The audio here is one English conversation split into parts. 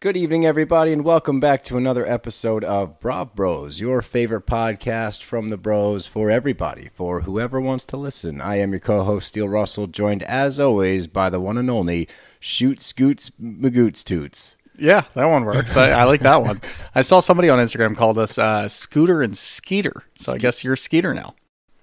Good evening, everybody, and welcome back to another episode of Brav Bros, your favorite podcast from the bros for everybody, for whoever wants to listen. I am your co host, Steele Russell, joined as always by the one and only Shoot Scoots Magoots Toots. Yeah, that one works. I, I like that one. I saw somebody on Instagram called us uh, Scooter and Skeeter. So I guess you're Skeeter now.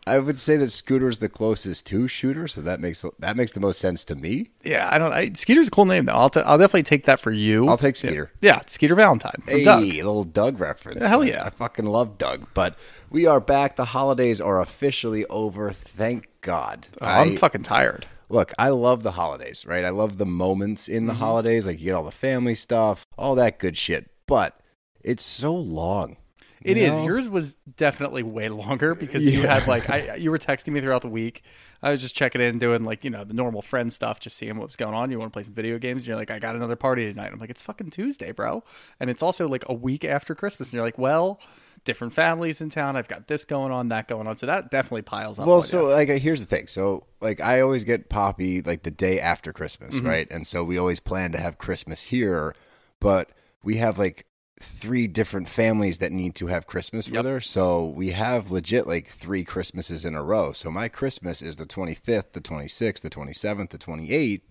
I would say that Scooter's the closest to Shooter, so that makes that makes the most sense to me. Yeah, I don't. I, Skeeter's a cool name though. I'll, t- I'll definitely take that for you. I'll take Skeeter. Yeah, Skeeter Valentine from Hey, Doug. little Doug reference. Hell yeah. I fucking love Doug. But we are back. The holidays are officially over. Thank God. Oh, I'm I- fucking tired. Look, I love the holidays, right? I love the moments in the Mm-hmm. holidays. Like you get all the family stuff, all that good shit. But it's so long. It is. know? Yours was definitely way longer because you had like I you were texting me throughout the week. I was just checking in, doing like you know the normal friend stuff, just seeing what was going on. You want to play some video games? And you're like, I got another party tonight. I'm like, it's fucking Tuesday, bro, and it's also like a week after Christmas. And you're like, well, different families in town. I've got this going on, that going on. So that definitely piles up. Well, so like here's the thing. So like I always get Poppy like the day after Christmas, Mm-hmm. right? And so we always plan to have Christmas here, but we have like three different families that need to have Christmas Yep. with her. So we have legit like three Christmases in a row. So my Christmas is the 25th, the 26th, the 27th, the 28th,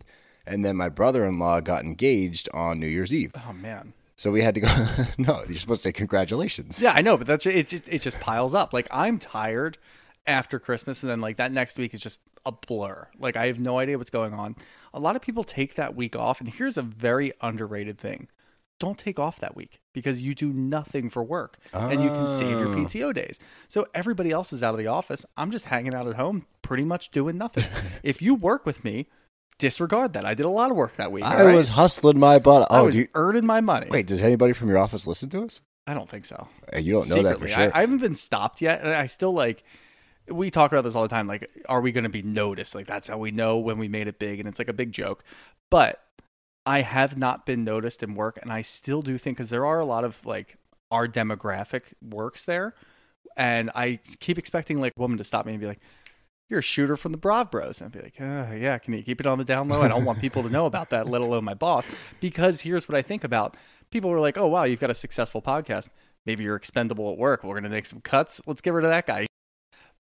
and then my brother-in-law got engaged on New Year's Eve. oh man. So we had to go. no, you're supposed to say congratulations. Yeah, I know, but that's it. Just it just piles up. Like I'm tired after Christmas, and then like that next week is just a blur. Like I have no idea what's going on. A lot of people take that week off, and here's a very underrated thing: don't take off that week because you do nothing for work, and you can save your Oh. PTO days. So everybody else is out of the office. I'm just hanging out at home, pretty much doing nothing. if you work with me, disregard that. I did a lot of work that week. I right? was hustling my butt. I Oh, was you, earning my money. wait, does anybody from your office listen to us? I don't think so. You don't know that for sure. I, I haven't been stopped yet, and I still like. We talk about this all the time. Like, are we going to be noticed? Like, that's how we know when we made it big, and it's like a big joke. But I have not been noticed in work, and I still do think because there are a lot of like our demographic works there, and I keep expecting like a woman to stop me and be like. You're a shooter from the Brav Bros. And I'd be like, oh, yeah, can you keep it on the down low? I don't want people to know about that, let alone my boss. Because here's what I think about people were like, oh, wow, you've got a successful podcast. Maybe you're expendable at work. We're going to make some cuts. Let's get rid of that guy.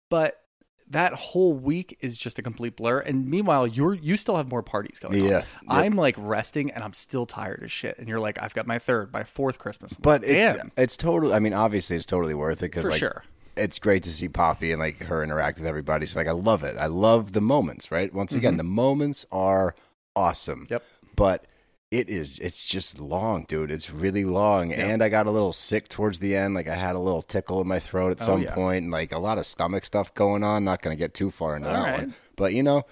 But that whole week is just a complete blur. And meanwhile, you're you still have more parties going Yeah. on. I'm like resting and I'm still tired as shit. And you're like, I've got my third, my fourth Christmas. I'm but like, it's damn, it's totally. I mean, obviously, it's totally worth it because for like sure. it's great to see Poppy and like her interact with everybody. So like, I love it. I love the moments. Right. Once again, the moments are awesome. Mm-hmm. Yep. But it is. It's just long, dude. It's really long, Yeah. and I got a little sick towards the end. Like I had a little tickle in my throat at Oh, some yeah. point, and like a lot of stomach stuff going on. Not going to get too far into All that right. one, but you know.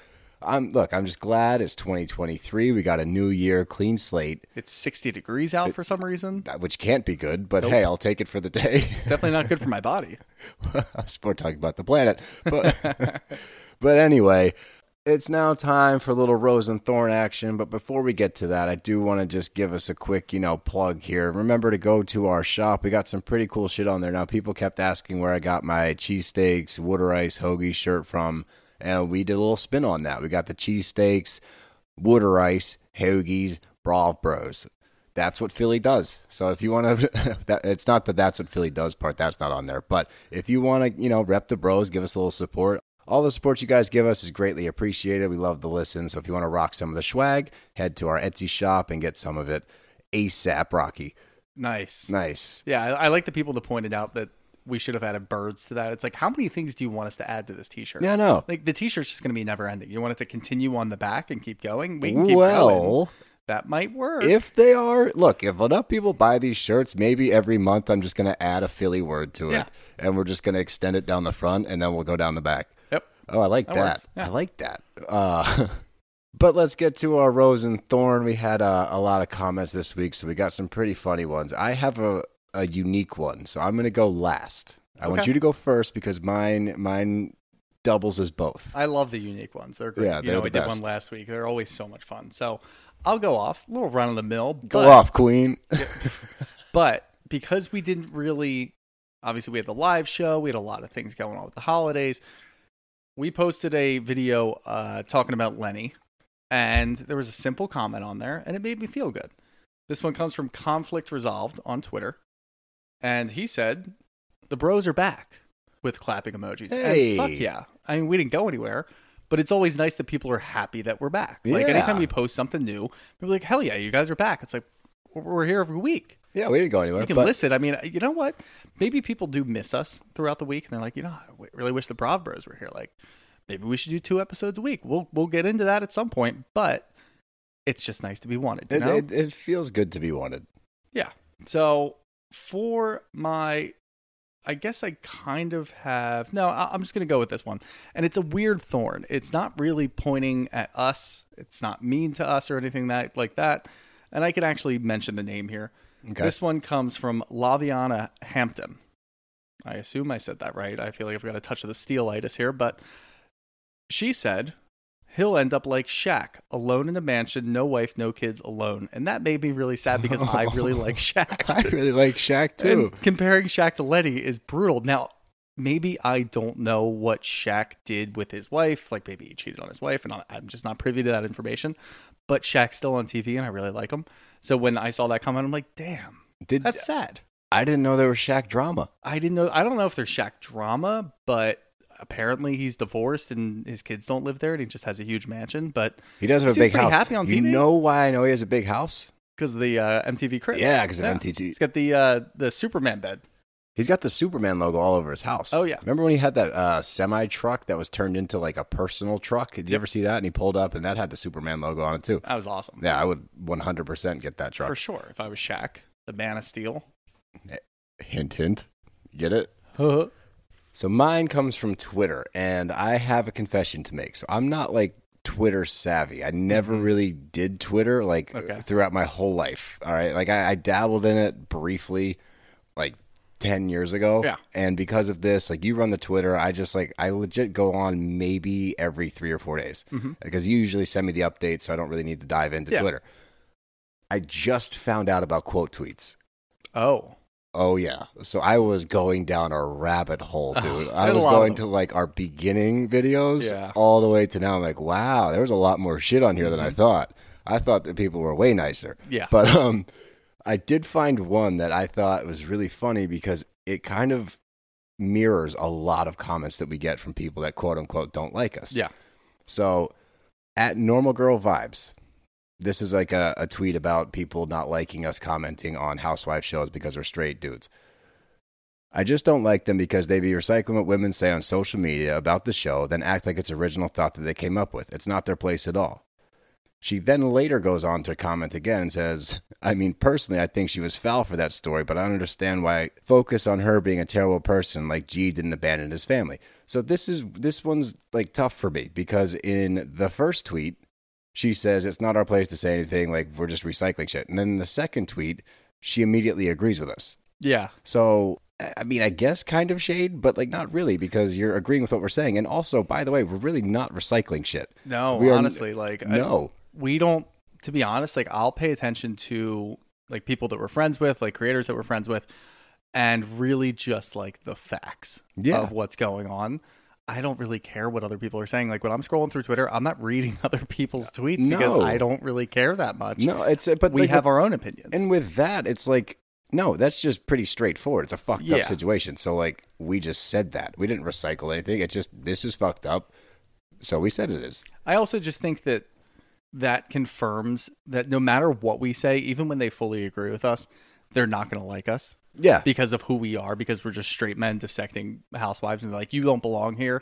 I'm look. I'm just glad it's 2023. We got a new year, clean slate. It's 60 degrees out for some reason. which can't be good, but hey, I'll take it for the day. Definitely not good for my body. We're talking about the planet, but but anyway, it's now time for a little rose and thorn action. But before we get to that, I do want to just give us a quick, you know, plug here. Remember to go to our shop. We got some pretty cool shit on there. Now, people kept asking where I got my cheesesteaks, water ice, hoagie shirt from, and we did a little spin on that. We got the cheesesteaks, water ice, hoagies, brav bros. That's what Philly does. So if you want to, that it's not that that's what Philly does part. That's not on there. But if you want to, you know, rep the bros, give us a little support. All the support you guys give us is greatly appreciated. We love the listen. So if you want to rock some of the swag, head to our Etsy shop and get some of it ASAP. Rocky, Nice. nice. Yeah, I, I like the people that pointed out that we should have added birds to that. It's like, how many things do you want us to add to this T-shirt? Yeah, I know. Like the T-shirt's just going to be never ending. You want it to continue on the back and keep going. We can keep going. Well, That might work. if they are, look, if enough people buy these shirts, maybe every month I'm just going to add a Philly word to it, Yeah. and we're just going to extend it down the front, and then we'll go down the back. Oh, I like That that. yeah. I like that. Uh, but let's get to our rose and thorn. We had uh, a lot of comments this week, so we got some pretty funny ones. I have a, a unique one, so I'm going to go last. I want you to go first because mine mine doubles as both. I love the unique ones. They're great. Yeah, you they're know, the we did one last week. They're always so much fun. So I'll go off. A little run of the mill. Go off, Queen. But because we didn't really, obviously, we had the live show, we had a lot of things going on with the holidays. We posted a video uh, talking about Lenny, and there was a simple comment on there, and it made me feel good. This one comes from Conflict Resolved on Twitter, and he said, The bros are back with clapping emojis. Hey. And fuck yeah. I mean, we didn't go anywhere. But it's always nice that people are happy that we're back. Like Yeah. anytime we post something new, we're like, "Hell yeah, you guys are back!" It's like we're here every week yeah, we didn't go anywhere. you can but listen. I mean, you know what? Maybe people do miss us throughout the week, and they're like, you know, I really wish the Brav Bros were here. Like, maybe we should do two episodes a week. We'll we'll get into that at some point, but it's just nice to be wanted. You it, know? it, it feels good to be wanted. yeah. So for my, I guess I kind of have. No, I'm just gonna go with this one, and it's a weird thorn. It's not really pointing at us. It's not mean to us or anything that like that. And I can actually mention the name here. Okay. This one comes from Laviana Hampton. I assume I said that right. I feel like I've got a touch of the steelitis here, but she said he'll end up like Shaq, alone in a mansion, no wife, no kids, alone. And that made me really sad because I really like Shaq. I really like Shaq too. And comparing Shaq to Letty is brutal. Now, maybe I don't know what Shaq did with his wife. Like maybe he cheated on his wife, and I'm just not privy to that information. But Shaq's still on TV, and I really like him. So when I saw that comment, I'm like, damn, Did that's sad. I didn't know there was Shaq drama. I didn't know. I don't know if there's Shaq drama, but apparently he's divorced and his kids don't live there, and he just has a huge mansion. But He does have a Seems big pretty house. happy on TV. You TV. know why I know he has a big house? because of the uh, MTV Cribs, Yeah, 'cause of MTV. He's got the uh, the Superman bed. He's got the Superman logo all over his house. Oh, yeah. Remember when he had that uh, semi truck that was turned into like a personal truck? Did you ever see that? And he pulled up, and that had the Superman logo on it too. That was awesome. Yeah, I would 100% get that truck. for sure. If I was Shaq, the Man of Steel. Hint, hint. Get it? So mine comes from Twitter, and I have a confession to make. So I'm not like Twitter savvy. I never really did Twitter like Mm-hmm. Okay. throughout my whole life. All right, like I, I dabbled in it briefly, like ten years ago. Yeah. And because of this, like you run the Twitter, I just like I legit go on maybe every three or four days because you usually send me the updates, so I don't really need to dive into Mm-hmm. Yeah. Twitter. I just found out about quote tweets. Oh, Oh yeah. So I was going down a rabbit hole, dude. I was going to like our beginning videos Yeah. all the way to now. I'm like, wow, there was a lot more shit on here than I thought. I thought that people were way nicer. Mm-hmm. Yeah. But um I did find one that I thought was really funny because it kind of mirrors a lot of comments that we get from people that quote unquote don't like us. yeah. So at Normal Girl Vibes, this is like a, a tweet about people not liking us commenting on housewife shows because we're straight dudes. I just don't like them because they be recycling what women say on social media about the show, then act like it's original thought that they came up with. It's not their place at all. She then later goes on to comment again and says, I mean, personally, I think she was foul for that story, but I don't understand why focus on her being a terrible person like G didn't abandon his family. So this is this one's like tough for me because in the first tweet, she says it's not our place to say anything, like we're just recycling shit. And then in the second tweet, she immediately agrees with us. Yeah. So I mean, I guess kind of shade, but like not really because you're agreeing with what we're saying. And also, by the way, we're really not recycling shit. No, We are- honestly, like I- No. We don't. To be honest, like I'll pay attention to like people that we're friends with, like creators that we're friends with, and really just like the facts Yeah. of what's going on. I don't really care what other people are saying. Like when I'm scrolling through Twitter, I'm not reading other people's tweets because I don't really care that much. No, it's uh, but we like, have our own opinions. And with that, it's like, no, that's just pretty straightforward. It's a fucked Yeah. up situation. So, like, we just said that. We didn't recycle anything. It's just, this is fucked up. So we said it is. I also just think that that confirms that no matter what we say, even when they fully agree with us, they're not going to like us Yeah. because of who we are, because we're just straight men dissecting housewives and they're like, you don't belong here.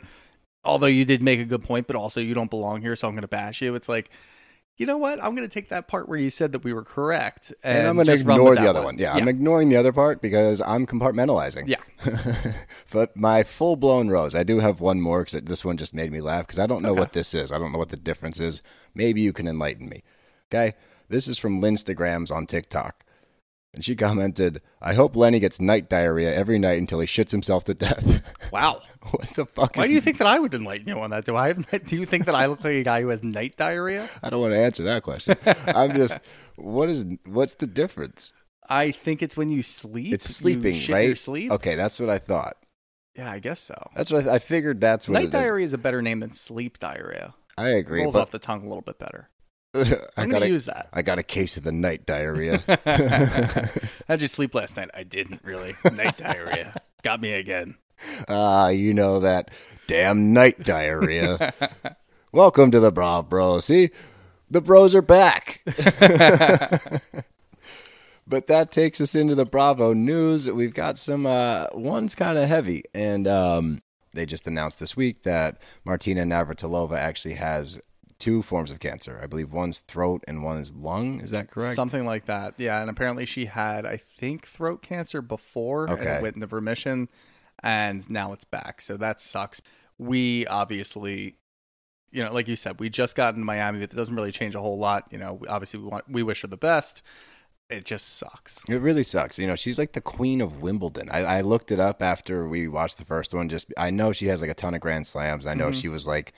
Although you did make a good point, but also you don't belong here, so I'm going to bash you. It's like, you know what? I'm going to take that part where you said that we were correct, and, And, I'm going to ignore the other one. one. Yeah, yeah. I'm ignoring the other part because I'm compartmentalizing. Yeah. but my full blown rose, I do have one more because this one just made me laugh because I don't know Okay. what this is. I don't know what the difference is. Maybe you can enlighten me. Okay. This is from Linstagrams on TikTok. And she commented, I hope Lenny gets night diarrhea every night until he shits himself to death. Wow. what the fuck Why do you think that I would enlighten you on that? Do I have? Do you think that I look like a guy who has night diarrhea? I don't want to answer that question. I'm just what is what's the difference? I think it's when you sleep. It's you sleeping, shit right? Your sleep. Okay, that's what I thought. Yeah, I guess so. That's what I, I figured. That's what Night it is. diarrhea is a better name than sleep diarrhea. I agree. Rolls but off the tongue a little bit better. I I'm got gonna a, use that. I got a case of the night diarrhea. How'd you sleep last night? I didn't really. Night diarrhea got me again. Ah, you know that damn night diarrhea. Welcome to the Brav Bros. See, the bros are back. but that takes us into the Bravo news. We've got some uh one's kind of heavy and um they just announced this week that Martina Navratilova actually has two forms of cancer. I believe one's throat and one is lung. Is that correct? Something like that. Yeah, and apparently she had, I think, throat cancer before, and Okay. it went into remission, and now it's back. So that sucks. We obviously, you know, like you said, we just got into Miami, but it doesn't really change a whole lot. You know, obviously we want, we wish her the best. It just sucks. It really sucks. You know, she's like the queen of Wimbledon. I, I looked it up after we watched the first one. Just I know she has like a ton of Grand Slams. I know mm-hmm. she was like,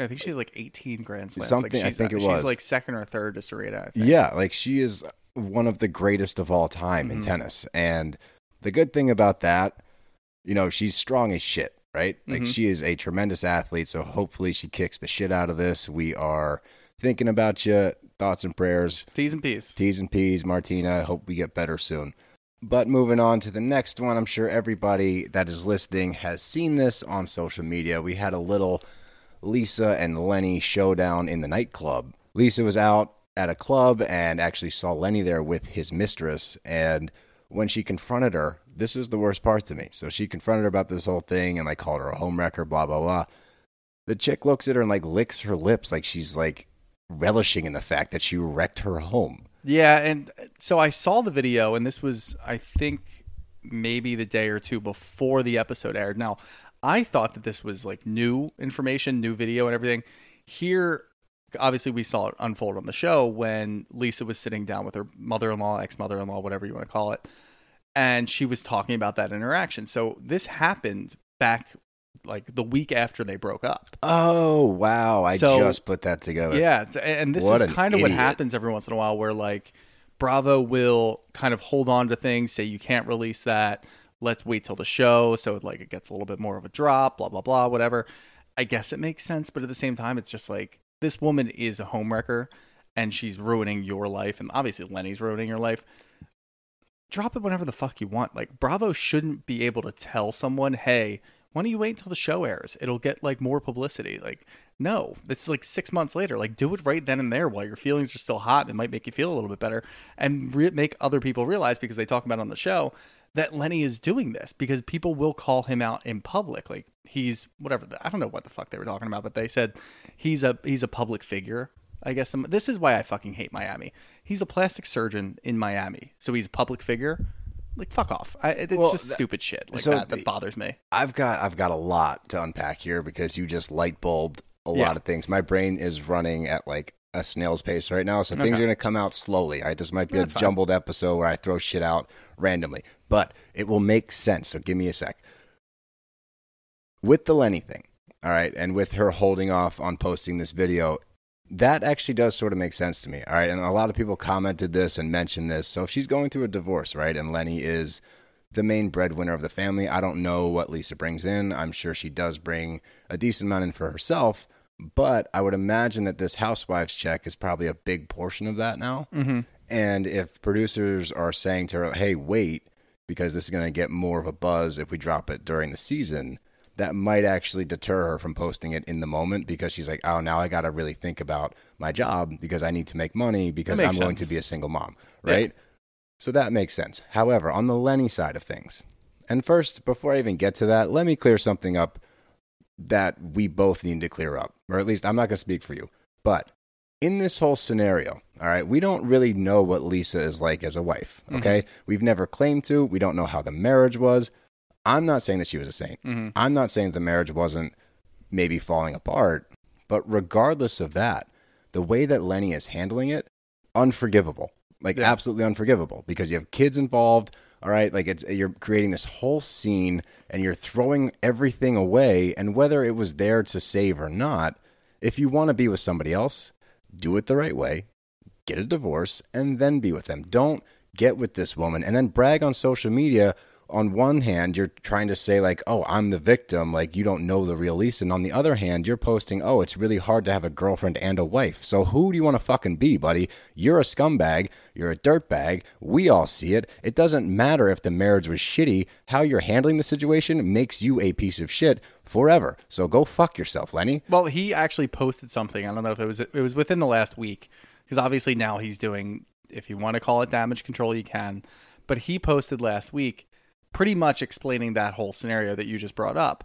I think she's like 18 Grand Slams. Something- like I she's, think it she's was. like second or third to Serena. I think. yeah, like she is one of the greatest of all time in mm-hmm. tennis. And the good thing about that, you know, she's strong as shit, right? Like mm-hmm. she is a tremendous athlete. So hopefully she kicks the shit out of this. We are thinking about you. Thoughts and prayers. T's and P's. T's and P's, Martina. I hope we get better soon. But moving on to the next one, I'm sure everybody that is listening has seen this on social media. We had a little Lisa and Lenny showdown in the nightclub. Lisa was out at a club and actually saw Lenny there with his mistress. And when she confronted her, this was the worst part to me. So she confronted her about this whole thing and like called her a homewrecker, blah, blah, blah. The chick looks at her and like licks her lips like she's like relishing in the fact that she wrecked her home. Yeah, and uh, so I saw the video, and this was, I think, maybe the day or two before the episode aired. Now, I thought that this was like new information, new video, and everything. Here, obviously, we saw it unfold on the show when Lisa was sitting down with her mother in law, ex mother in law, whatever you want to call it, and she was talking about that interaction. So this happened back like the week after they broke up. Oh wow! I So- just put that together. Yeah, and this What is kind of what happens every once in a while, where like Bravo will kind of hold on to things, say you can't release that. Let's wait till the show, so it, like it gets a little bit more of a drop. Blah blah blah, whatever. I guess it makes sense, but at the same time, it's just like this woman is a homewrecker, and she's ruining your life, and obviously Lenny's ruining your life. Drop it whenever the fuck you want. Like Bravo shouldn't be able to tell someone, "Hey, why don't you wait until the show airs? It'll get like more publicity." Like, no, it's like six months later. Like, do it right then and there while your feelings are still hot. It might make you feel a little bit better and re- make other people realize because they talk about it on the show that Lenny is doing this because people will call him out in public. Like he's whatever. the- I don't know what the fuck they were talking about, but they said he's a he's a public figure. I guess some, this is why I fucking hate Miami. He's a plastic surgeon in Miami, so he's a public figure. Like fuck off. I, it's Well, just that- stupid shit like so that the- that bothers me. I've got I've got a lot to unpack here because you just light bulbed a Yeah. lot of things. My brain is running at like a snail's pace right now, so things are going to come out slowly. All right, this might be That's a fine. jumbled episode where I throw shit out randomly, but it will make sense. So give me a sec. With the Lenny thing, all right, and with her holding off on posting this video, that actually does sort of make sense to me. All right, and a lot of people commented this and mentioned this. So if she's going through a divorce, right, and Lenny is the main breadwinner of the family. I don't know what Lisa brings in. I'm sure she does bring a decent amount in for herself, but I would imagine that this housewife's check is probably a big portion of that now. Mm-hmm. And if producers are saying to her, hey, wait, because this is going to get more of a buzz if we drop it during the season, that might actually deter her from posting it in the moment because she's like, oh, now I got to really think about my job because I need to make money because I'm makes going to be a single mom, Yeah. right? So that makes sense. However, on the Lenny side of things, and first, before I even get to that, let me clear something up that we both need to clear up, or at least I'm not going to speak for you. But in this whole scenario, all right, we don't really know what Lisa is like as a wife, okay? We've never claimed to. We don't know how the marriage was. I'm not saying that she was a saint. Mm-hmm. I'm not saying the marriage wasn't maybe falling apart, but regardless of that, the way that Lenny is handling it, unforgivable. like Yeah. absolutely unforgivable because you have kids involved. All right, like it's you're creating this whole scene and you're throwing everything away. And whether it was there to save or not, if you want to be with somebody else, do it the right way, get a divorce, and then be with them. Don't get with this woman and then brag on social media. On one hand, you're trying to say, like, oh, I'm the victim, like, you don't know the real Lisa. And on the other hand, you're posting, oh, it's really hard to have a girlfriend and a wife. So who do you want to fucking be, buddy? You're a scumbag. You're a dirtbag. We all see it. It doesn't matter if the marriage was shitty. How you're handling the situation makes you a piece of shit forever. So go fuck yourself, Lenny. Well, he actually posted something. I don't know if it was it was within the last week because obviously now he's doing if you want to call it damage control, you can. But he posted last week pretty much explaining that whole scenario that you just brought up.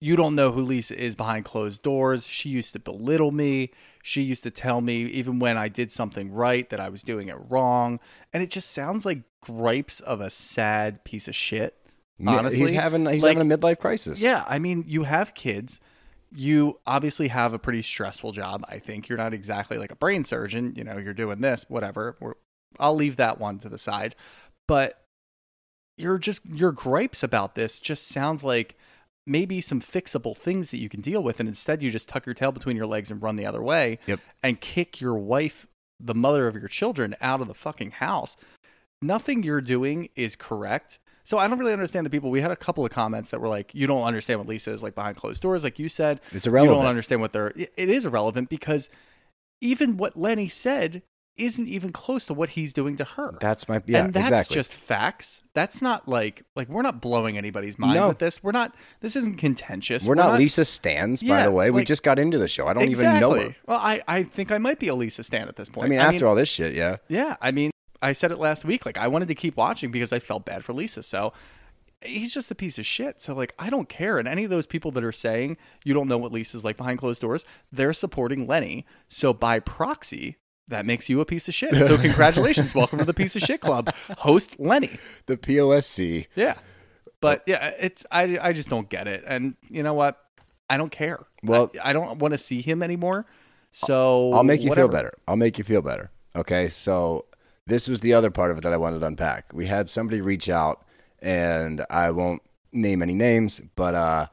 You don't know who Lisa is behind closed doors. She used to belittle me. She used to tell me even when I did something right that I was doing it wrong. And it just sounds like gripes of a sad piece of shit. Honestly, he's having he's Like, having a midlife crisis. yeah, I mean, you have kids. You obviously have a pretty stressful job. I think you're not exactly like a brain surgeon. You know, you're doing this, whatever. We're, I'll leave that one to the side. But you're just your gripes about this just sounds like maybe some fixable things that you can deal with, and instead you just tuck your tail between your legs and run the other way. Yep. And kick your wife, the mother of your children, out of the fucking house. Nothing you're doing is correct. So I don't really understand the people. We had a couple of comments that were like, "You don't understand what Lisa is like behind closed doors," like you said. It's irrelevant. You don't understand what they're. It it is irrelevant because even what Lenny said isn't even close to what he's doing to her. That's my yeah, and that's exactly. just facts. That's not like like we're not blowing anybody's mind No. with this. We're not. This isn't contentious. We're not, Lisa Stans, by Yeah, the way. we just got into the show. I don't exactly. even know her. Well, I I think I might be a Lisa Stan at this point. I mean, after all this shit, yeah. Yeah, I mean, I said it last week. Like, I wanted to keep watching because I felt bad for Lisa. So he's just a piece of shit. So, like, I don't care. And any of those people that are saying you don't know what Lisa's like behind closed doors, they're supporting Lenny. So, by proxy, that makes you a piece of shit. So, congratulations. Welcome to the piece of shit club. Host Lenny. The POSC. Yeah. But yeah, it's, I, I just don't get it. And you know what? I don't care. Well- I, I don't want to see him anymore. So, I'll make you whatever. feel better. I'll make you feel better. Okay, so this was the other part of it that I wanted to unpack. We had somebody reach out, and I won't name any names, but uh,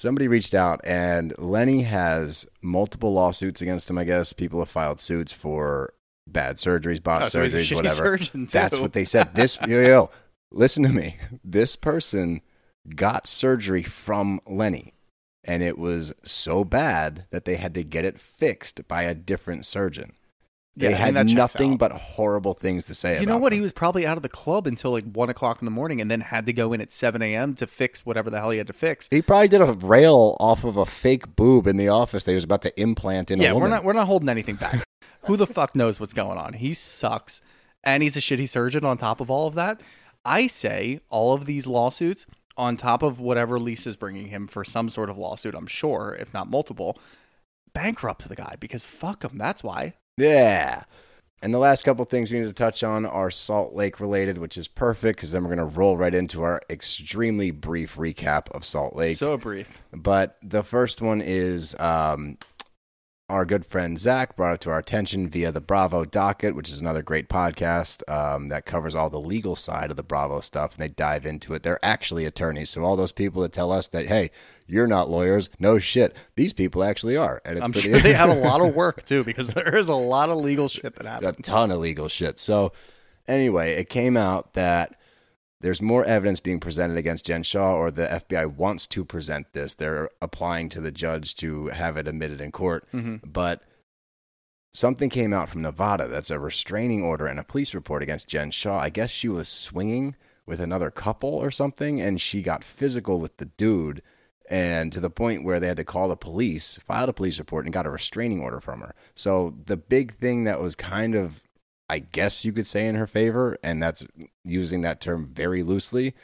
somebody reached out, and Lenny has multiple lawsuits against him. I guess people have filed suits for bad surgeries, bot Oh, so surgeries, whatever. That's what they said. This yo, yo, listen to me. This person got surgery from Lenny and it was so bad that they had to get it fixed by a different surgeon. They Yeah, I mean, had nothing but horrible things to say You know what? them. He was probably out of the club until like one o'clock in the morning, and then had to go in at seven a.m. to fix whatever the hell he had to fix. He probably did a rail off of a fake boob in the office that he was about to implant in yeah, a we're not we're not holding anything back. Who the fuck knows what's going on? He sucks, and he's a shitty surgeon. On top of all of that, I say all of these lawsuits, on top of whatever Lisa's bringing him for some sort of lawsuit, I'm sure, if not multiple, bankrupt the guy because fuck him. That's why. Yeah. And the last couple things we need to touch on are Salt Lake related, which is perfect because then we're going to roll right into our extremely brief recap of Salt Lake. So brief. But the first one is um, our good friend Zach brought it to our attention via the Bravo docket, which is another great podcast um, that covers all the legal side of the Bravo stuff, and they dive into it. They're actually attorneys, so all those people that tell us that hey, you're not lawyers, no shit, these people actually are, and it's I'm pretty- sure they have a lot of work too because there is a lot of legal shit that happens. a ton of legal shit. So anyway, it came out that there's more evidence being presented against Jen Shah, or the FBI wants to present this. They're applying to the judge to have it admitted in court, mm-hmm. but something came out from Nevada that's a restraining order and a police report against Jen Shah. I guess she was swinging with another couple or something, and she got physical with the dude. And to the point where they had to call the police, filed a police report, and got a restraining order from her. So the big thing that was kind of, I guess you could say, in her favor, and that's using that term very loosely,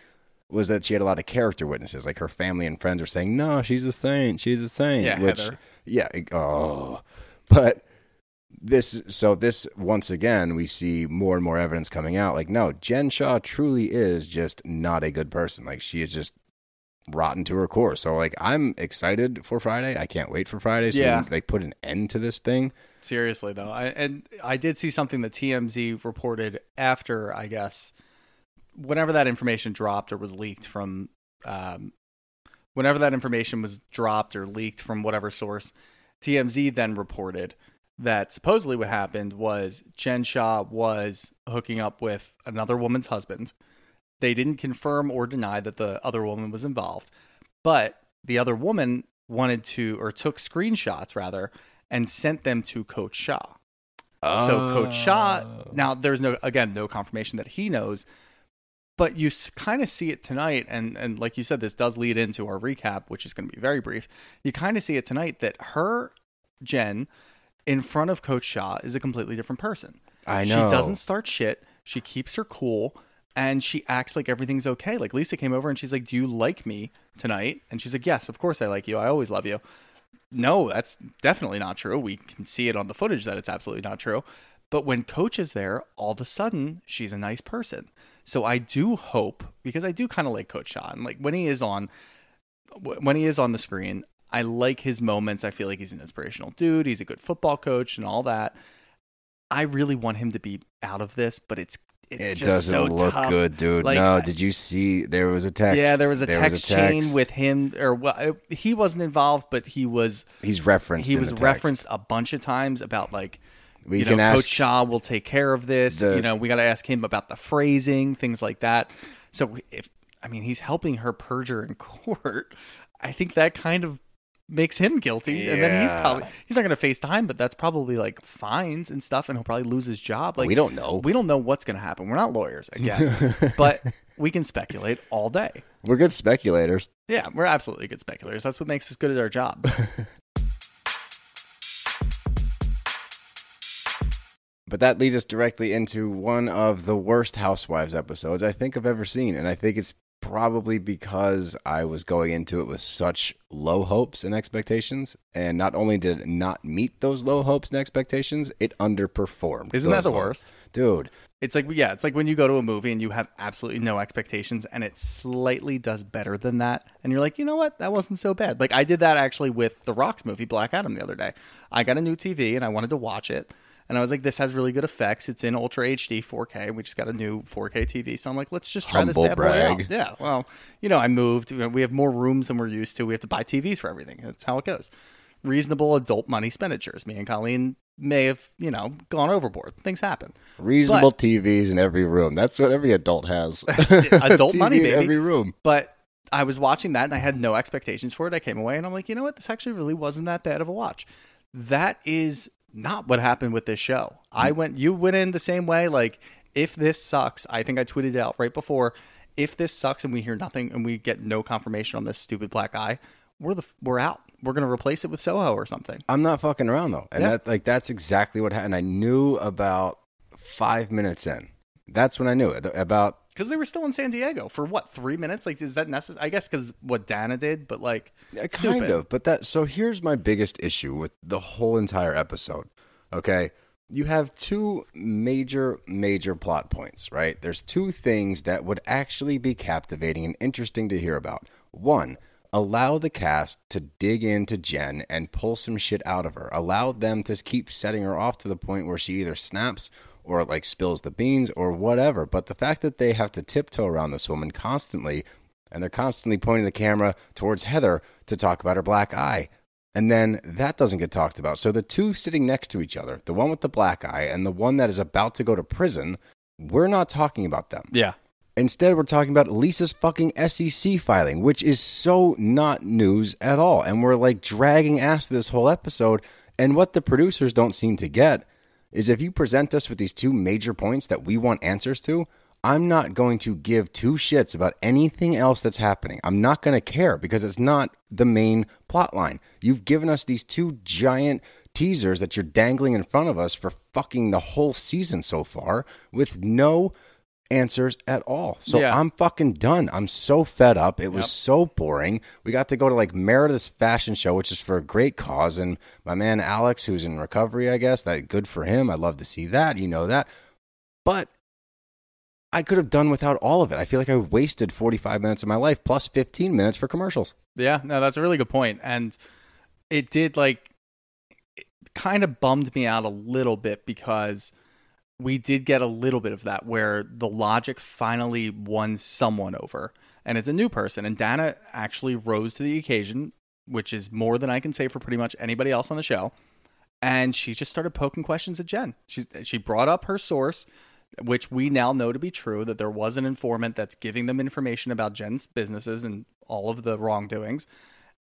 was that she had a lot of character witnesses. Like her family and friends were saying, "No, she's a saint. She's a saint." Yeah, which, Heather. yeah, oh, but this so this once again we see more and more evidence coming out like no jen shah truly is just not a good person like she is just rotten to her core. So like I'm excited for Friday. I can't wait for Friday. So Yeah. we, like put an end to this thing. Seriously though, I, and I did see something that TMZ reported after, I guess, whenever that information dropped or was leaked from, um, whenever that information was dropped or leaked from whatever source, TMZ then reported that supposedly what happened was Jen Shah was hooking up with another woman's husband. They didn't confirm or deny that the other woman was involved, but the other woman wanted to or took screenshots rather and sent them to Coach Shah. So Coach Shah, oh. now there's no again no confirmation that he knows, but you kind of see it tonight, and and like you said, this does lead into our recap, which is going to be very brief. You kind of see it tonight that her Jen in front of Coach Shah is a completely different person. I know She doesn't start shit. She keeps her cool. And she acts like everything's okay. Like Lisa came over and she's like, "Do you like me tonight?" And she's like, "Yes, of course I like you. I always love you." No, that's definitely not true. We can see it on the footage that it's absolutely not true. But when coach is there, all of a sudden she's a nice person. So I do hope because I do kind of like Coach and like when he is on, when he is on the screen, I like his moments. I feel like he's an inspirational dude. He's a good football coach and all that. I really want him to be out of this, but it's It just doesn't so look tough. good, dude. Like, no, did you see there was a text? Yeah, there was a There text, chain text. with him, or well, he wasn't involved, but he was he's referenced. he in was the text. referenced a bunch of times about like We you can know, ask Coach Shah will take care of this. the- you know, we got to ask him about the phrasing, things like that. So if I mean he's helping her perjure in court, I think that kind of makes him guilty. And then he's probably he's not going to face time, but that's probably like fines and stuff, and he'll probably lose his job. Like We don't know. We don't know what's going to happen. We're not lawyers again, but we can speculate all day. We're good speculators. Yeah, we're absolutely good speculators. That's what makes us good at our job. But that leads us directly into one of the worst Housewives episodes I think I've ever seen. And I think it's probably because I was going into it with such low hopes and expectations. And not only did it not meet those low hopes and expectations, it underperformed. Isn't that the low- worst? Dude, It's like yeah, it's like when you go to a movie and you have absolutely no expectations and it slightly does better than that and you're like, "You know what? That wasn't so bad." Like I did that actually with the Rock's movie Black Adam the other day. I got a new TV and I wanted to watch it. And I was like, this has really good effects. It's in Ultra HD 4K. We just got a new 4K TV. So I'm like, let's just try Humble this bad boy out. Yeah. Well, you know, I moved. You know, We have more rooms than we're used to. We have to buy TVs for everything. That's how it goes. Reasonable adult money expenditures. Me and Colleen may have, you know, gone overboard. Things happen. reasonable TVs in every room. That's what every adult has. adult money, in baby. every room. But I was watching that and I had no expectations for it. I came away and I'm like, you know what? This actually really wasn't that bad of a watch. That is not what happened with this show. I mm. went, you went in the same way. Like, if this sucks, I think I tweeted it out right before. If this sucks and we hear nothing and we get no confirmation on this stupid black eye, we're the we're out. We're gonna replace it with Soho or something. I'm not fucking around though, and Yeah. that like that's exactly what happened. I knew about five minutes in. That's when I knew it about. Because they were still in San Diego for what three minutes? Like, is that necessary? I guess because what Danna did, but like, Yeah, kind stupid. of, but that. So here's my biggest issue with the whole entire episode. Okay, you have two major, major plot points, right? There's two things that would actually be captivating and interesting to hear about. One, allow the cast to dig into Jen and pull some shit out of her. Allow them to keep setting her off to the point where she either snaps or like spills the beans or whatever. But the fact that they have to tiptoe around this woman constantly and they're constantly pointing the camera towards Heather to talk about her black eye. And then that doesn't get talked about. So the two sitting next to each other, the one with the black eye and the one that is about to go to prison, we're not talking about them. yeah, Instead, we're talking about Lisa's fucking SEC filing, which is so not news at all. And we're like dragging ass through this whole episode. And what the producers don't seem to get is if you present us with these two major points that we want answers to, I'm not going to give two shits about anything else that's happening. I'm not going to care because it's not the main plot line. You've given us these two giant teasers that you're dangling in front of us for fucking the whole season so far with no answers at all. So Yeah. I'm fucking done. I'm so fed up. It was so boring. We got to go to like Meredith's fashion show, which is for a great cause. And my man Alex, who's in recovery, I guess, that good for him. I'd love to see that. You know that. But I could have done without all of it. I feel like I wasted 45 minutes of my life plus 15 minutes for commercials. Yeah, no, that's a really good point. And it did like it kind of bummed me out a little bit because we did get a little bit of that where the logic finally won someone over. And it's a new person. And Danna actually rose to the occasion, which is more than I can say for pretty much anybody else on the show. And she just started poking questions at Jen. She's, she brought up her source, which we now know to be true that there was an informant that's giving them information about Jen's businesses and all of the wrongdoings.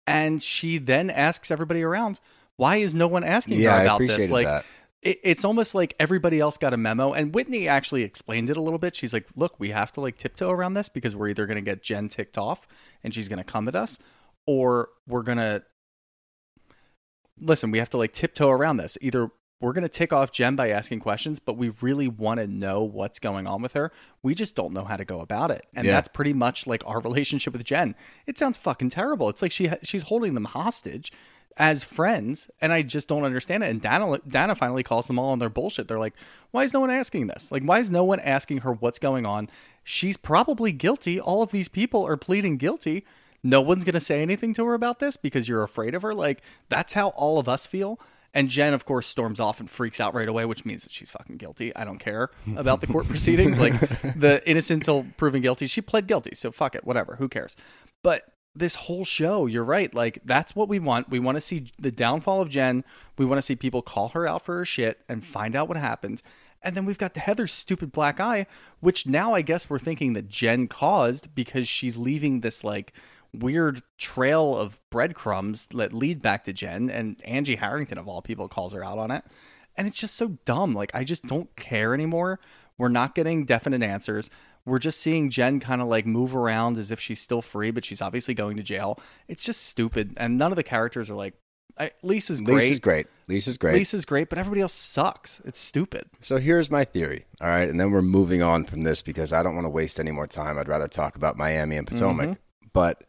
And she then asks everybody around, why is no one asking Yeah, her about this? Like, that. It, it's almost like everybody else got a memo and whitney actually explained it a little bit. She's like look we have to like tiptoe around this because we're either going to get jen ticked off and she's going to come at us or we're going to listen we have to like tiptoe around this. Either we're going to tick off jen by asking questions but we really want to know what's going on with her. We just don't know how to go about it. And Yeah. that's pretty much like our relationship with jen. It sounds fucking terrible. It's like she she's holding them hostage as friends, and I just don't understand it. And Danna, Danna finally calls them all on their bullshit. They're like, "Why is no one asking this? Like, why is no one asking her what's going on? She's probably guilty. All of these people are pleading guilty. No one's gonna say anything to her about this because you're afraid of her. Like, that's how all of us feel." And Jen, of course, storms off and freaks out right away, which means that she's fucking guilty. I don't care about the court proceedings. Like the innocent until proven guilty. She pled guilty, so fuck it, whatever. Who cares? But this whole show, you're right. Like that's what we want. We want to see the downfall of Jen. We want to see people call her out for her shit and find out what happened. And then we've got the Heather's stupid black eye, which now I guess we're thinking that Jen caused because she's leaving this like weird trail of breadcrumbs that lead back to Jen. And Angie Harrington, of all people, calls her out on it. And it's just so dumb. Like, I just don't care anymore. We're not getting definite answers. We're just seeing Jen kind of like move around as if she's still free, but she's obviously going to jail. It's just stupid. And none of the characters are like, I, Lisa's great. Lisa's great. Lisa's great. Lisa's great, but everybody else sucks. It's stupid. So here's my theory, all right, and then we're moving on from this because I don't want to waste any more time. I'd rather talk about Miami and Potomac. But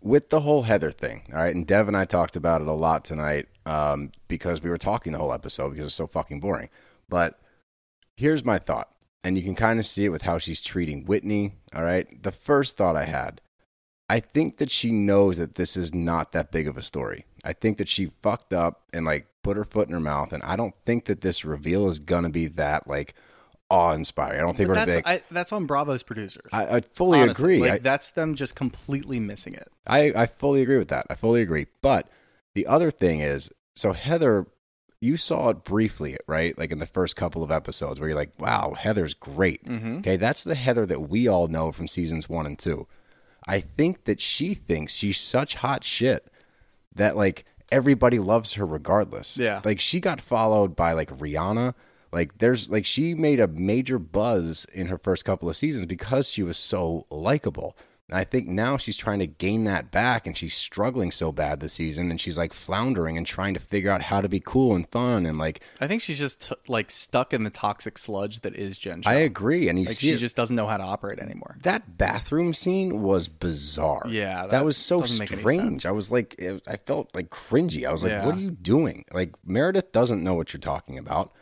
with the whole Heather thing, all right, and Dev and I talked about it a lot tonight um, because we were talking the whole episode because it was so fucking boring. But here's my thought, and you can kind of see it with how she's treating Whitney, all right. The first thought I had, I think that she knows that this is not that big of a story. I think that she fucked up and like put her foot in her mouth, and I don't think that this reveal is gonna be that like awe inspiring. I don't think But we're that's. I, that's on Bravo's producers. I, I fully Honestly. agree. Like, I, that's them just completely missing it. I, I fully agree with that. I fully agree. But the other thing is, so Heather, you saw it briefly, right? Like in the first couple of episodes where you're like, wow, Heather's great. Mm-hmm. Okay, that's the Heather that we all know from seasons one and two. I think that she thinks she's such hot shit that like everybody loves her regardless. Yeah. Like she got followed by like Rihanna. Like there's like she made a major buzz in her first couple of seasons because she was so likable. I think now she's trying to gain that back and she's struggling so bad this season and she's like floundering and trying to figure out how to be cool and fun and like I think she's just t- like stuck in the toxic sludge that is Jen. Shah. I agree and you Like see she it- just doesn't know how to operate anymore. that bathroom scene was bizarre. Yeah, that, that was so doesn't make any strange. I was like, it, I felt like cringy. I was like, Yeah. what are you doing? Like Meredith doesn't know what you're talking about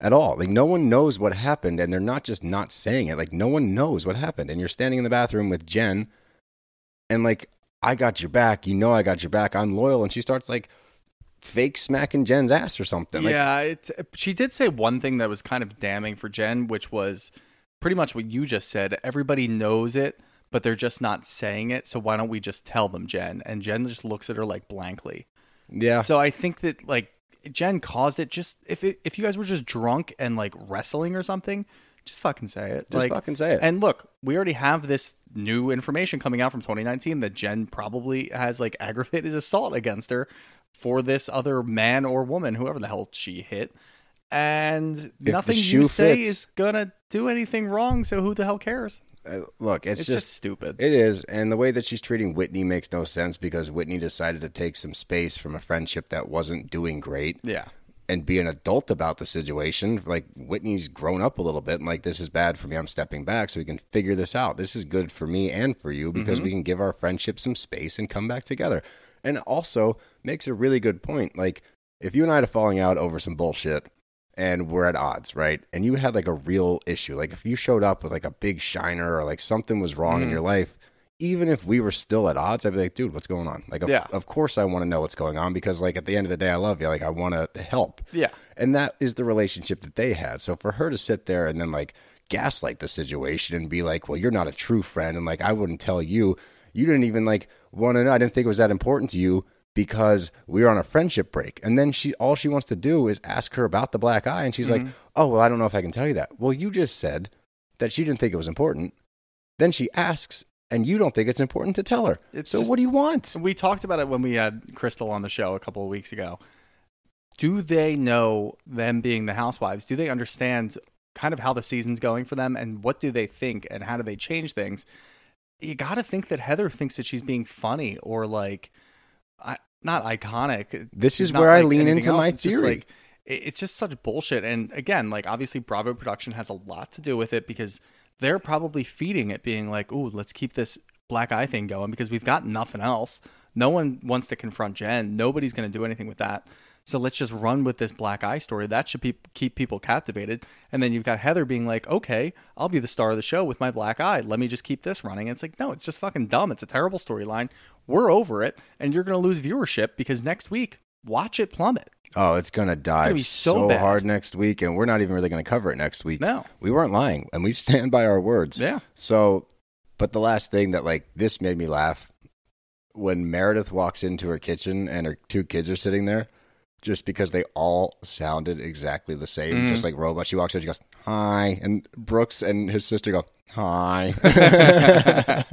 at all. Like no one knows what happened, and they're not just not saying it. Like no one knows what happened, and you're standing in the bathroom with Jen, and like I got your back. You know I got your back. I'm loyal, and she starts like fake smacking Jen's ass or something. Like, yeah, it's, she did say one thing that was kind of damning for Jen, which was pretty much what you just said. Everybody knows it, but they're just not saying it. So why don't we just tell them, Jen? And Jen just looks at her like blankly. yeah. So I think that like Jen caused it. Just if it, if you guys were just drunk and like wrestling or something, just fucking say it. Just like, fucking say it. And look, we already have this new information coming out from 2019 that Jen probably has like aggravated assault against her for this other man or woman, whoever the hell she hit. And the nothing you say fits- is gonna do anything wrong. So who the hell cares? Uh, look, it's, It's, just just, stupid. It is, and the way that she's treating Whitney makes no sense because Whitney decided to take some space from a friendship that wasn't doing great yeah. and be an adult about the situation. Like Whitney's grown up a little bit, and like this is bad for me. I'm stepping back so we can figure this out. This is good for me and for you because we can give our friendship some space and come back together. And also makes a really good point. Like if you and I had a falling out over some bullshit, and we're at odds, right? And you had like a real issue. Like if you showed up with like a big shiner or like something was wrong Mm. in your life, even if we were still at odds, I'd be like, dude, what's going on? Like, of, Yeah. of course I want to know what's going on because like at the end of the day, I love you. Like I want to help. Yeah. And that is the relationship that they had. So for her to sit there and then like gaslight the situation and be like, well, you're not a true friend. And like, I wouldn't tell you, you didn't even like want to know. I didn't think it was that important to you because we were on a friendship break. And then she, all she wants to do is ask her about the black eye. And she's like, mm-hmm. oh, well, I don't know if I can tell you that. Well, you just said that she didn't think it was important. Then she asks, and you don't think it's important to tell her. It's so just- what do you want? We talked about it when we had Crystal on the show a couple of weeks ago. Do they know them being the housewives? Do they understand kind of how the season's going for them and what do they think and how do they change things? You got to think that Heather thinks that she's being funny or like I, not iconic. This She's is where I lean into else. my It's just theory. like it- it's just such bullshit. And again, like obviously Bravo production has a lot to do with it because they're probably feeding it being like, "Ooh, let's keep this black eye thing going because we've got nothing else. No one wants to confront Jen. Nobody's going to do anything with that. So let's just run with this black eye story. That should be, keep people captivated. And then you've got Heather being like, "Okay, I'll be the star of the show with my black eye. Let me just keep this running." And it's like, "No, it's just fucking dumb. It's a terrible storyline. We're over it, and you're going to lose viewership because next week, watch it plummet." Oh, it's gonna dive be so so, hard next week, and we're not even really gonna cover it next week. No. we weren't lying, and we stand by our words. Yeah. So, but the last thing that like this made me laugh when Meredith walks into her kitchen and her two kids are sitting there, just because they all sounded exactly the same, Mm-hmm. just like robots. She walks in, she goes hi, and Brooks and his sister go hi.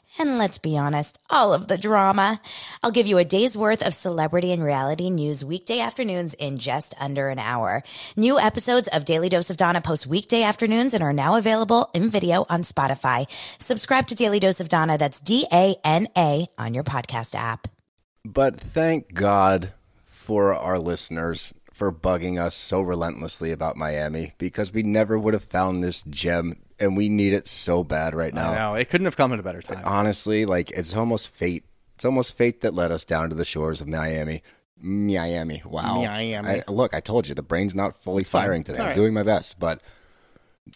And let's be honest, all of the drama. I'll give you a day's worth of celebrity and reality news weekday afternoons in just under an hour. New episodes of Daily Dose of Danna post weekday afternoons and are now available in video on Spotify. Subscribe to Daily Dose of Danna. That's D A N A on your podcast app. But thank God for our listeners for bugging us so relentlessly about Miami because we never would have found this gem and we need it so bad right now. I know it couldn't have come at a better time. Honestly, like it's almost fate. It's almost fate that led us down to the shores of Miami. Miami. Wow. Miami. I, look, I told you the brain's not fully fine. firing It's today. all I'm doing my best, but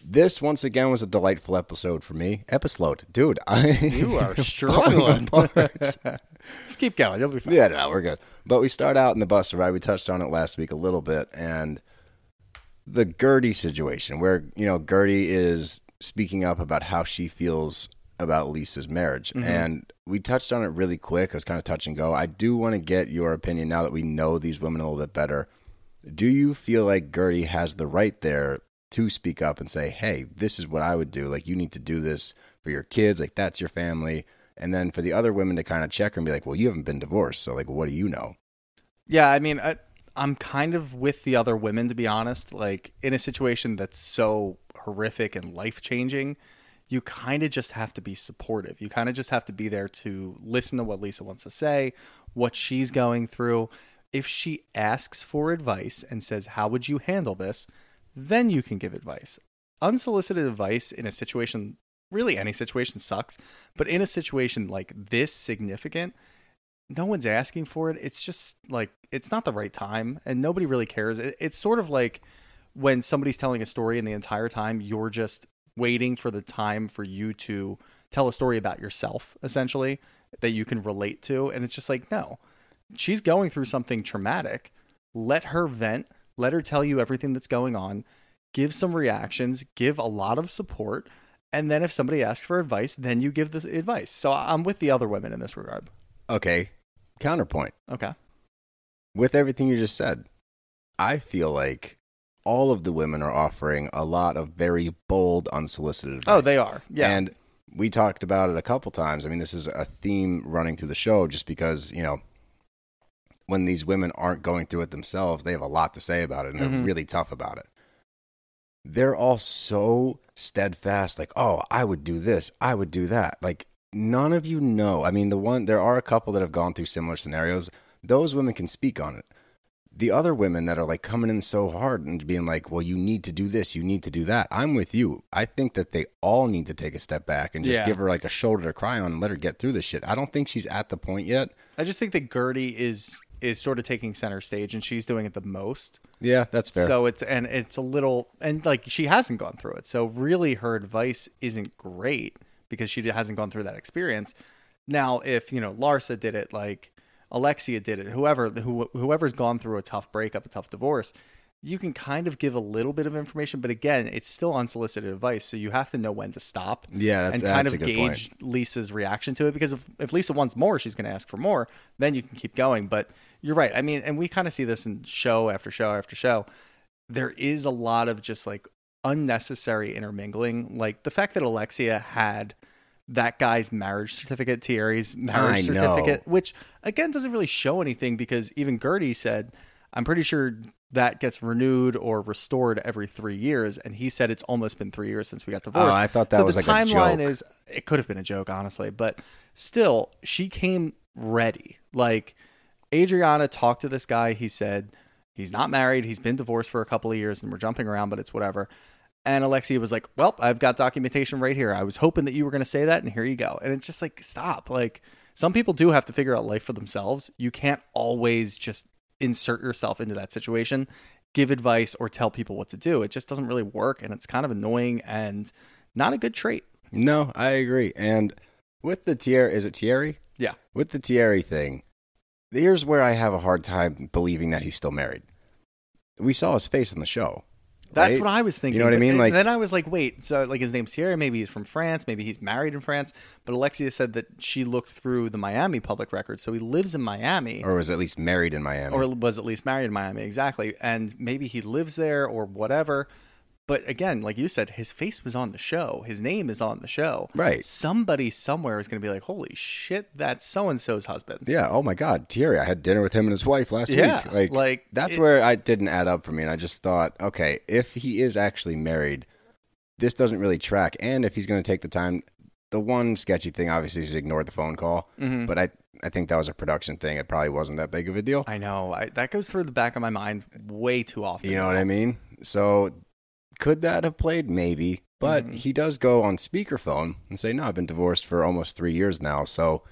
this once again was a delightful episode for me. Episode, dude. I You are struggling. Just keep going. You'll be fine. Yeah, no, we're good. But we start out in the bus ride. We touched on it last week a little bit, and the Guerdy situation, where you know Guerdy is speaking up about how she feels about Lisa's marriage, mm-hmm. and we touched on it really quick. It was kind of touch and go. I do want to get your opinion now that we know these women a little bit better. Do you feel like Guerdy has the right there to speak up and say, "Hey, this is what I would do. Like, you need to do this for your kids. Like, that's your family." And then for the other women to kind of check her and be like, "Well, you haven't been divorced, so like, what do you know?" Yeah, I mean, I, I'm kind of with the other women, to be honest. Like, in a situation that's so horrific and life changing, you kind of just have to be supportive. You kind of just have to be there to listen to what Lisa wants to say, what she's going through. If she asks for advice and says, How would you handle this? then you can give advice. Unsolicited advice in a situation, really any situation sucks, but in a situation like this significant, no one's asking for it. It's just like it's not the right time, and nobody really cares. It's sort of like when somebody's telling a story, and the entire time you're just waiting for the time for you to tell a story about yourself, essentially that you can relate to, and it's just like no, she's going through something traumatic. Let her vent. Let her tell you everything that's going on. Give some reactions. Give a lot of support. And then if somebody asks for advice, then you give the advice. So I'm with the other women in this regard. Okay, counterpoint. Okay. with everything you just said, I feel like all of the women are offering a lot of very bold, unsolicited advice. Oh, they are. Yeah. And we talked about it a couple times. I mean, this is a theme running through the show just because, you know, when these women aren't going through it themselves, they have a lot to say about it and they're Mhm. really tough about it. They're all so steadfast, like, oh, I would do this, I would do that. Like, none of you know. I mean, the one there are a couple that have gone through similar scenarios. Those women can speak on it. The other women that are like coming in so hard and being like, "Well, you need to do this, you need to do that." I'm with you. I think that they all need to take a step back and just Yeah. give her like a shoulder to cry on and let her get through this shit. I don't think she's at the point yet. I just think that Guerdy is is sort of taking center stage and she's doing it the most. Yeah, that's fair. So it's and it's a little and like she hasn't gone through it. So really her advice isn't great because she hasn't gone through that experience. Now if, you know, Larsa did it like Alexia did it, whoever who, whoever's gone through a tough breakup, a tough divorce, you can kind of give a little bit of information, but again, it's still unsolicited advice, so you have to know when to stop. Yeah, that's- and kind of gauge Lisa's reaction to it because if, if Lisa wants more, she's going to ask for more. Then you can keep going. But you're right. I mean, and we kind of see this in show after show after show. There is a lot of just like unnecessary intermingling. Like the fact that Alexia had that guy's marriage certificate, Thierry's marriage I know. certificate, which again doesn't really show anything because even Guerdy said, I'm pretty sure that gets renewed or restored every three years. And he said it's almost been three years since we got divorced. Oh, I thought that so was the like timeline is it could have been a joke, honestly, but still, she came ready. Like Adriana talked to this guy. He said he's not married. He's been divorced for a couple of years, and we're jumping around, but it's whatever. And Alexia was like, "Well, I've got documentation right here. I was hoping that you were going to say that, and here you go." And it's just like, stop. Like some people do have to figure out life for themselves. You can't always just insert yourself into that situation, give advice, or tell people what to do. It just doesn't really work, and it's kind of annoying and not a good trait. no, I agree. And with the Thierry, is it Thierry? Yeah. With the Thierry thing, here's where I have a hard time believing that he's still married. We saw his face on the show. That's right? what I was thinking. You know what I mean? Like, then I was like, wait, so like his name's Thierry, maybe he's from France, maybe he's married in France. But Alexia said that she looked through the Miami public record, so he lives in Miami, or was at least married in Miami. or was at least married in Miami, exactly. And maybe he lives there or whatever. But again, like you said, his face was on the show. His name is on the show. Right. Somebody somewhere is going to be like, holy shit, that's so and so's husband. yeah. Oh my God, Thierry! I had dinner with him and his wife last Yeah, week. Like, like, that's it- where I didn't add up for me, and I just thought, okay, if he is actually married, this doesn't really track. And if he's going to take the time, the one sketchy thing obviously is ignored the phone call. Mm-hmm. But I, I think that was a production thing. It probably wasn't that big of a deal. I know. I, that goes through the back of my mind way too often. You know what I mean? So could that have played? Maybe. But Mm-hmm. he does go on speakerphone and say, No, I've been divorced for almost three years now. So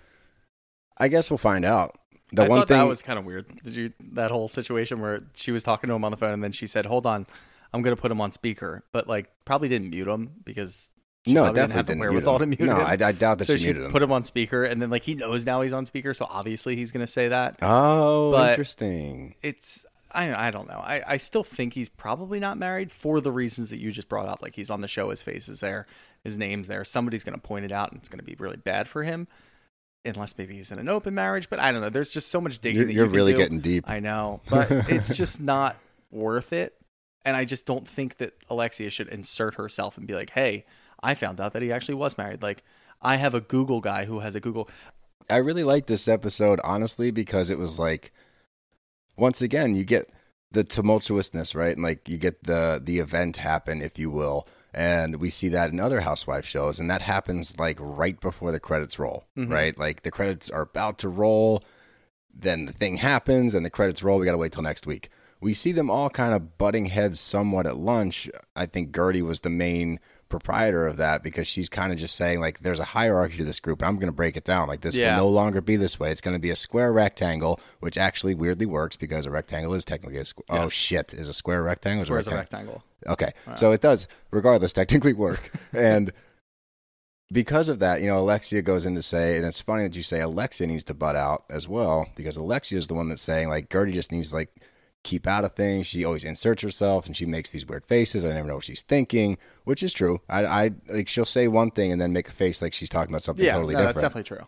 I guess we'll find out. The I one thought thing that was kind of weird. Did you that whole situation where she was talking to him on the phone and then she said, "Hold on, I'm going to put him on speaker," but like probably didn't mute him because she no, definitely have the didn't mute wherewithal him. to mute no, him. I, I doubt that so she she muted him. put him on speaker and then like he knows now he's on speaker, so obviously he's going to say that. oh, But- interesting. It's I I don't know. I I still think he's probably not married for the reasons that you just brought up. Like he's on the show, his face is there, his name's there. Somebody's going to point it out, and it's going to be really bad for him. Unless maybe he's in an open marriage, but I don't know. There's just so much digging You're, that you're you really do. getting deep. I know, but it's just not worth it. And I just don't think that Alexia should insert herself and be like, "Hey, I found out that he actually was married." Like, I have a Google guy who has a Google. I really liked this episode, honestly, because it was like, once again, you get the tumultuousness, right? And like you get the the event happen, if you will, and we see that in other housewife shows, and that happens like right before the credits roll, mm-hmm. right? Like the credits are about to roll, then the thing happens, and the credits roll. We got to wait till next week. We see them all kind of butting heads somewhat at lunch. I think Guerdy was the main proprietor of that because she's kind of just saying like there's a hierarchy to this group and I'm going to break it down like this Yeah. will no longer be this way it's going to be a square rectangle which actually weirdly works because a rectangle is technically a squ- oh shit is a square rectangle Square as a rectangle? rectangle. Okay. So it does, regardless, technically work. and because of that, you know, Alexia goes in to say, and it's funny that you say Alexia needs to butt out as well, because Alexia is the one that's saying, like, Guerdy just needs like, keep out of things. She always inserts herself and she makes these weird faces. I never know what she's thinking, which is true. I, I like, she'll say one thing and then make a face like she's talking about something Yeah, totally no, different that's definitely true.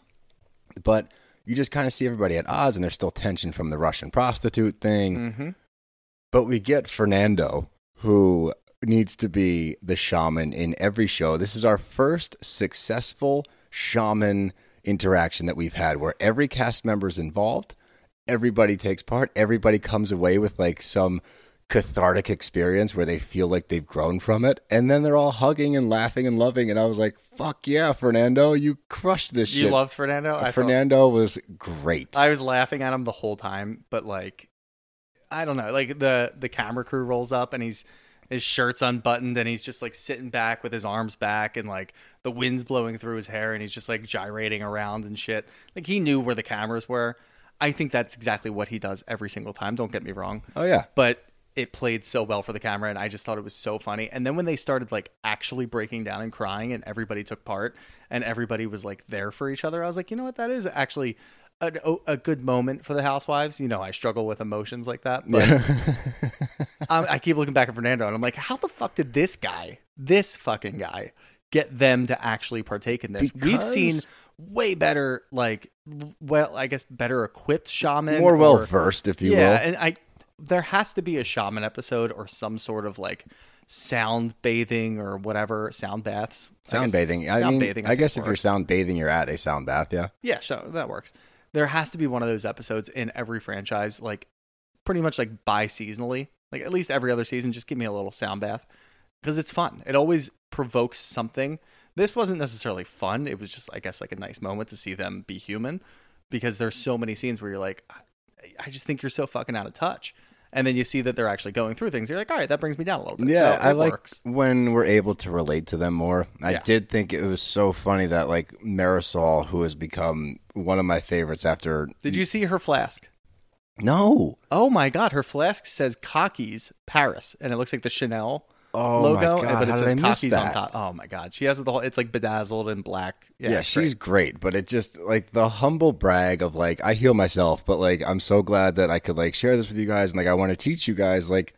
but you just kind of see everybody at odds and there's still tension from the Russian prostitute thing. Mm-hmm. But we get Fernando, who needs to be the shaman in every show. This is our first successful shaman interaction that we've had where every cast member is involved. Everybody takes part. Everybody comes away with like some cathartic experience where they feel like they've grown from it, and then they're all hugging and laughing and loving, and I was like, "Fuck yeah, Fernando, you crushed this You shit." You loved Fernando. Uh, I thought- Fernando was great. I was laughing at him the whole time, but like, I don't know. Like the the camera crew rolls up and he's his shirt's unbuttoned and he's just like sitting back with his arms back and like the wind's blowing through his hair and he's just like gyrating around and shit. Like he knew where the cameras were. I think that's exactly what he does every single time. Don't get me wrong. oh yeah, But it played so well for the camera and I just thought it was so funny. And then when they started like actually breaking down and crying and everybody took part and everybody was like there for each other, I was like, you know what, that is actually a, a good moment for the housewives. You know, I struggle with emotions like that, but I, I keep looking back at Fernando and I'm like, how the fuck did this guy, this fucking guy, get them to actually partake in this? We've seen way better, like, well, I guess better equipped shaman, more well versed, if you yeah, will. Yeah, and I there has to be a shaman episode or some sort of like sound bathing or whatever sound baths. Sound guess bathing. I mean, bathing, I, think guess if you're sound bathing, you're at a sound bath. Yeah. yeah, so that works. There has to be one of those episodes in every franchise, like pretty much like bi seasonally, like at least every other season. Just give me a little sound bath because it's fun. It always provokes something. This wasn't necessarily fun. It was just, I guess, like a nice moment to see them be human because there's so many scenes where you're like, I- just think you're so fucking out of touch. And then you see that they're actually going through things. You're like, all right, that brings me down a little bit. Yeah, So I like works. when we're able to relate to them more. I Yeah. did think it was so funny that like Marysol, who has become one of my favorites after. Did you see her flask? No. Oh my god, her flask says Cockies Paris, and it looks like the Chanel Oh logo, my God, but it says I Cockies on top. Oh my god, she has the whole. It's like bedazzled and black. Yeah, Yeah, she's great. great, but it just like the humble brag of like I heal myself, but like I'm so glad that I could like share this with you guys and like I want to teach you guys like,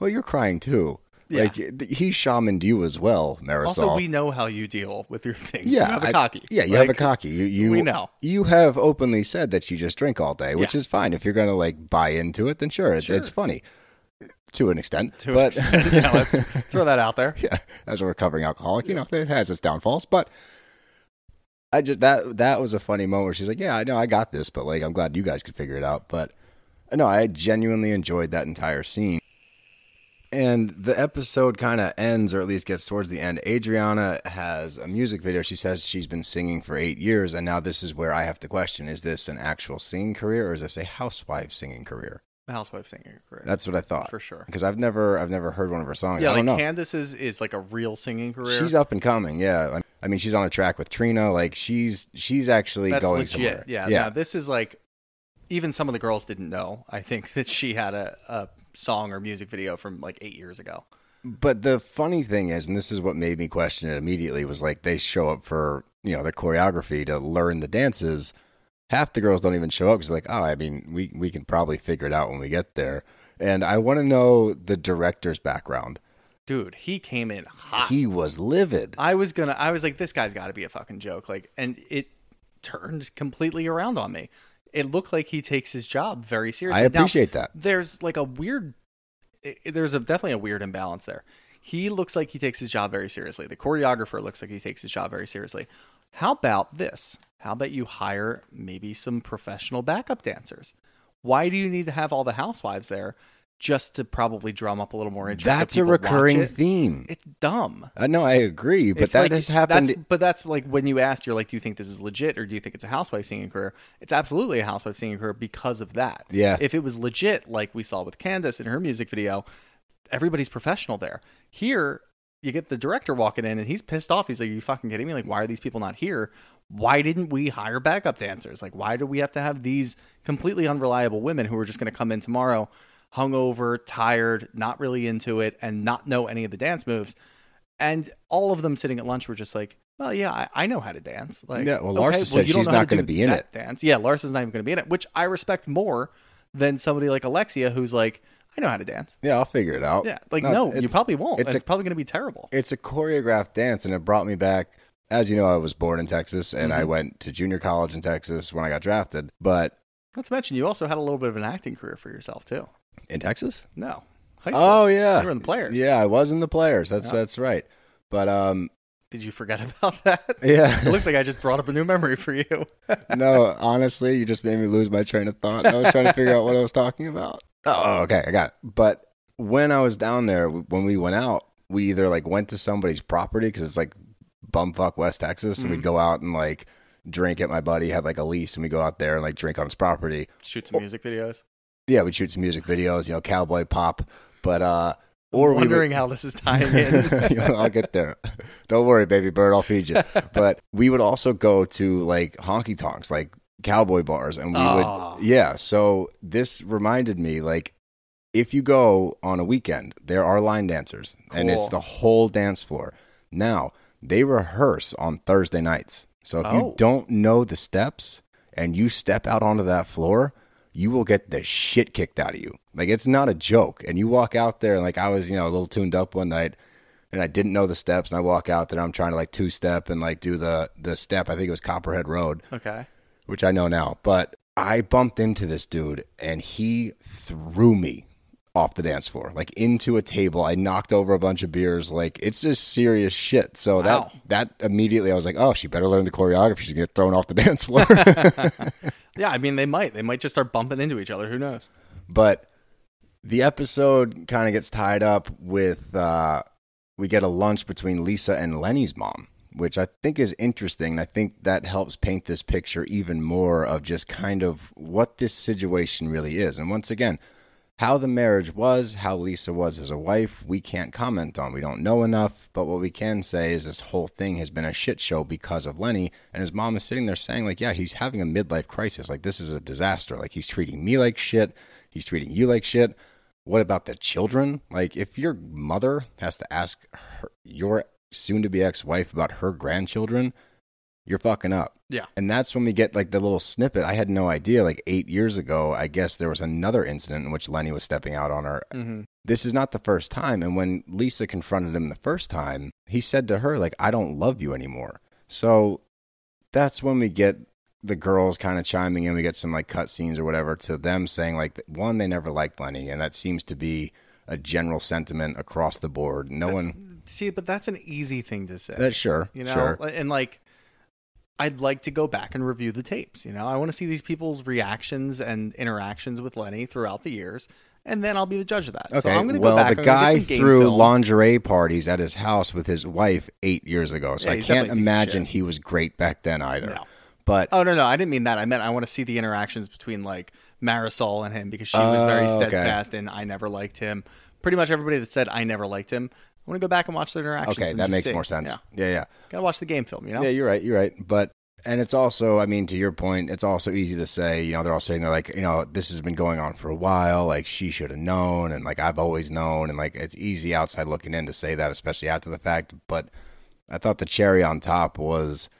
well, you're crying too. Yeah. Like he shamaned you as well, Marysol. Also, we know how you deal with your things. yeah, you have a I- cocky. Yeah, you have a Like, cocky. You, you we know. You have openly said that you just drink all day, which Yeah. is fine. If you're gonna like buy into it, then sure, it's, Sure. it's funny to an extent. To an extent. yeah, let's throw that out there. yeah, as a recovering alcoholic, you know, it has its downfalls, but I just that that was a funny moment where she's like, "Yeah, I know, I got this, but like, I'm glad you guys could figure it out." But no, I genuinely enjoyed that entire scene. And the episode kind of ends, or at least gets towards the end. Adriana has a music video. She says she's been singing for eight years, and now this is where I have to question: Is this an actual singing career, or is this a housewife singing career? Housewife singing career. That's what I thought For sure. Because I've never, I've never heard one of her songs. yeah, I don't like know. Candiace's is like a real singing career. She's up and coming, yeah. I mean, she's on a track with Trina. Like she's she's actually That's going legit. somewhere. Yeah, yeah. no, this is like even some of the girls didn't know. I think that she had a, a song or music video from like eight years ago. But the funny thing is, and this is what made me question it immediately, was like they show up for you know the choreography to learn the dances. Half the girls don't even show up because like, oh, I mean, we we can probably figure it out when we get there. And I want to know the director's background. Dude, he came in hot. He was livid. I was gonna. I was like, this guy's got to be a fucking joke. Like, and it turned completely around on me. It looked like he takes his job very seriously. I Now, appreciate that. There's like a weird. it- there's a definitely a weird imbalance there. He looks like he takes his job very seriously. The choreographer looks like he takes his job very seriously. How about this? How about you hire maybe some professional backup dancers? Why do you need to have all the housewives there just to probably drum up a little more interest? so That's a recurring it? theme. It's dumb. I know, I agree, but If, that like, has happened. That's, but that's like when you asked, you're like, do you think this is legit or do you think it's a housewife singing career? It's absolutely a housewife singing career because of that. Yeah. If it was legit, like we saw with Candiace in her music video, everybody's professional there. Here, you get the director walking in and he's pissed off. He's like, Are you fucking kidding me? Like, why are these people not here? Why didn't we hire backup dancers? Like, why do we have to have these completely unreliable women who are just going to come in tomorrow, hungover, tired, not really into it, and not know any of the dance moves? And all of them sitting at lunch were just like, well, yeah, I, I know how to dance. Like, Yeah, well, Larsa said you don't she's know how not gonna be in it. Dance, yeah, Larsa's not even going to be in it, which I respect more than somebody like Alexia, who's like, I know how to dance. yeah, I'll figure it out. Yeah, like no, you it's- probably won't. It's It's, a probably going to be terrible. it's a choreographed dance and it brought me back as you know i was born in texas and Mm-hmm. i went to junior college in texas when i got drafted but Not to mention, you also had a little bit of an acting career for yourself too. in texas No, high school. oh yeah you were in the players. yeah i was in the players that's Yeah. that's right but um Did you forget about that? yeah It looks like I just brought up a new memory for you. no honestly you just made me lose my train of thought i was trying to figure out what i was talking about oh okay i got it but when I was down there, when we went out, we either like went to somebody's property because it's like bumfuck West Texas, and we'd go out and like drink at my buddy had like a lease, and we go out there and like drink on his property. Shoot some music videos. Yeah, we'd shoot some music videos, you know, cowboy pop, but uh, or we would- Wondering how this is tying in. I'll get there. Don't worry, baby bird. I'll feed you. But we would also go to like honky tonks, like cowboy bars, and we Oh. would, yeah. So this reminded me, like, if you go on a weekend, there are line dancers, and it's the whole dance floor. Now they rehearse on Thursday nights. So if Oh. you don't know the steps and you step out onto that floor, you will get the shit kicked out of you. Like it's not a joke. And you walk out there and like I was, you know, a little tuned up one night and I didn't know the steps and I walk out there I'm trying to like two step and like do the the step. I think it was Copperhead Road, okay. Which I know now. But I bumped into this dude and he threw me off the dance floor, like into a table. I knocked over a bunch of beers. Like it's just serious shit. So Wow. that that immediately I was like, oh, she better learn the choreography. She's gonna get thrown off the dance floor. Yeah, I mean they might. They might just start bumping into each other. Who knows? but the episode kind of gets tied up with uh, we get a lunch between Lisa and Lenny's mom, which I think is interesting. I think that helps paint this picture even more of just kind of what this situation really is. And once again, how the marriage was, how Lisa was as a wife, we can't comment on. We don't know enough, but what we can say is this whole thing has been a shit show because of Lenny. And his mom is sitting there saying, like, yeah, he's having a midlife crisis. Like, this is a disaster. Like, he's treating me like shit. He's treating you like shit. What about the children? Like, if your mother has to ask her, your soon to be ex wife about her grandchildren, you're fucking up. Yeah. And that's when we get like the little snippet. I had no idea. Like eight years ago, I guess there was another incident in which Lenny was stepping out on her. Mm-hmm. This is not the first time. And when Lisa confronted him the first time, he said to her, like, I don't love you anymore. So that's when we get the girls kind of chiming in. We get some like cut scenes or whatever to them saying, like, one, they never liked Lenny. And that seems to be a general sentiment across the board. No one, See, but that's an easy thing to say. that's sure. you know, sure. and like I'd like to go back and review the tapes. You know, I want to see these people's reactions and interactions with Lenny throughout the years, and then I'll be the judge of that. Okay. So I'm going to well, go back. the guy get some game threw film. lingerie parties at his house with his wife eight years ago, so Yeah, I can't definitely a piece of imagine he was great back then either. No. But Oh no, no, I didn't mean that. I meant I want to see the interactions between like Marysol and him because she was very Oh, okay. steadfast and I never liked him. Pretty much everybody that said I never liked him. I want to go back and watch their interactions. okay, that makes see. more sense. Yeah, Yeah, yeah, gotta watch the game film. You know. yeah. You're right. You're right. But and it's also, I mean, to your point, it's also easy to say, you know, they're all sitting there like, you know, this has been going on for a while. Like she should have known, and like I've always known, and like it's easy outside looking in to say that, especially after the fact. But I thought the cherry on top was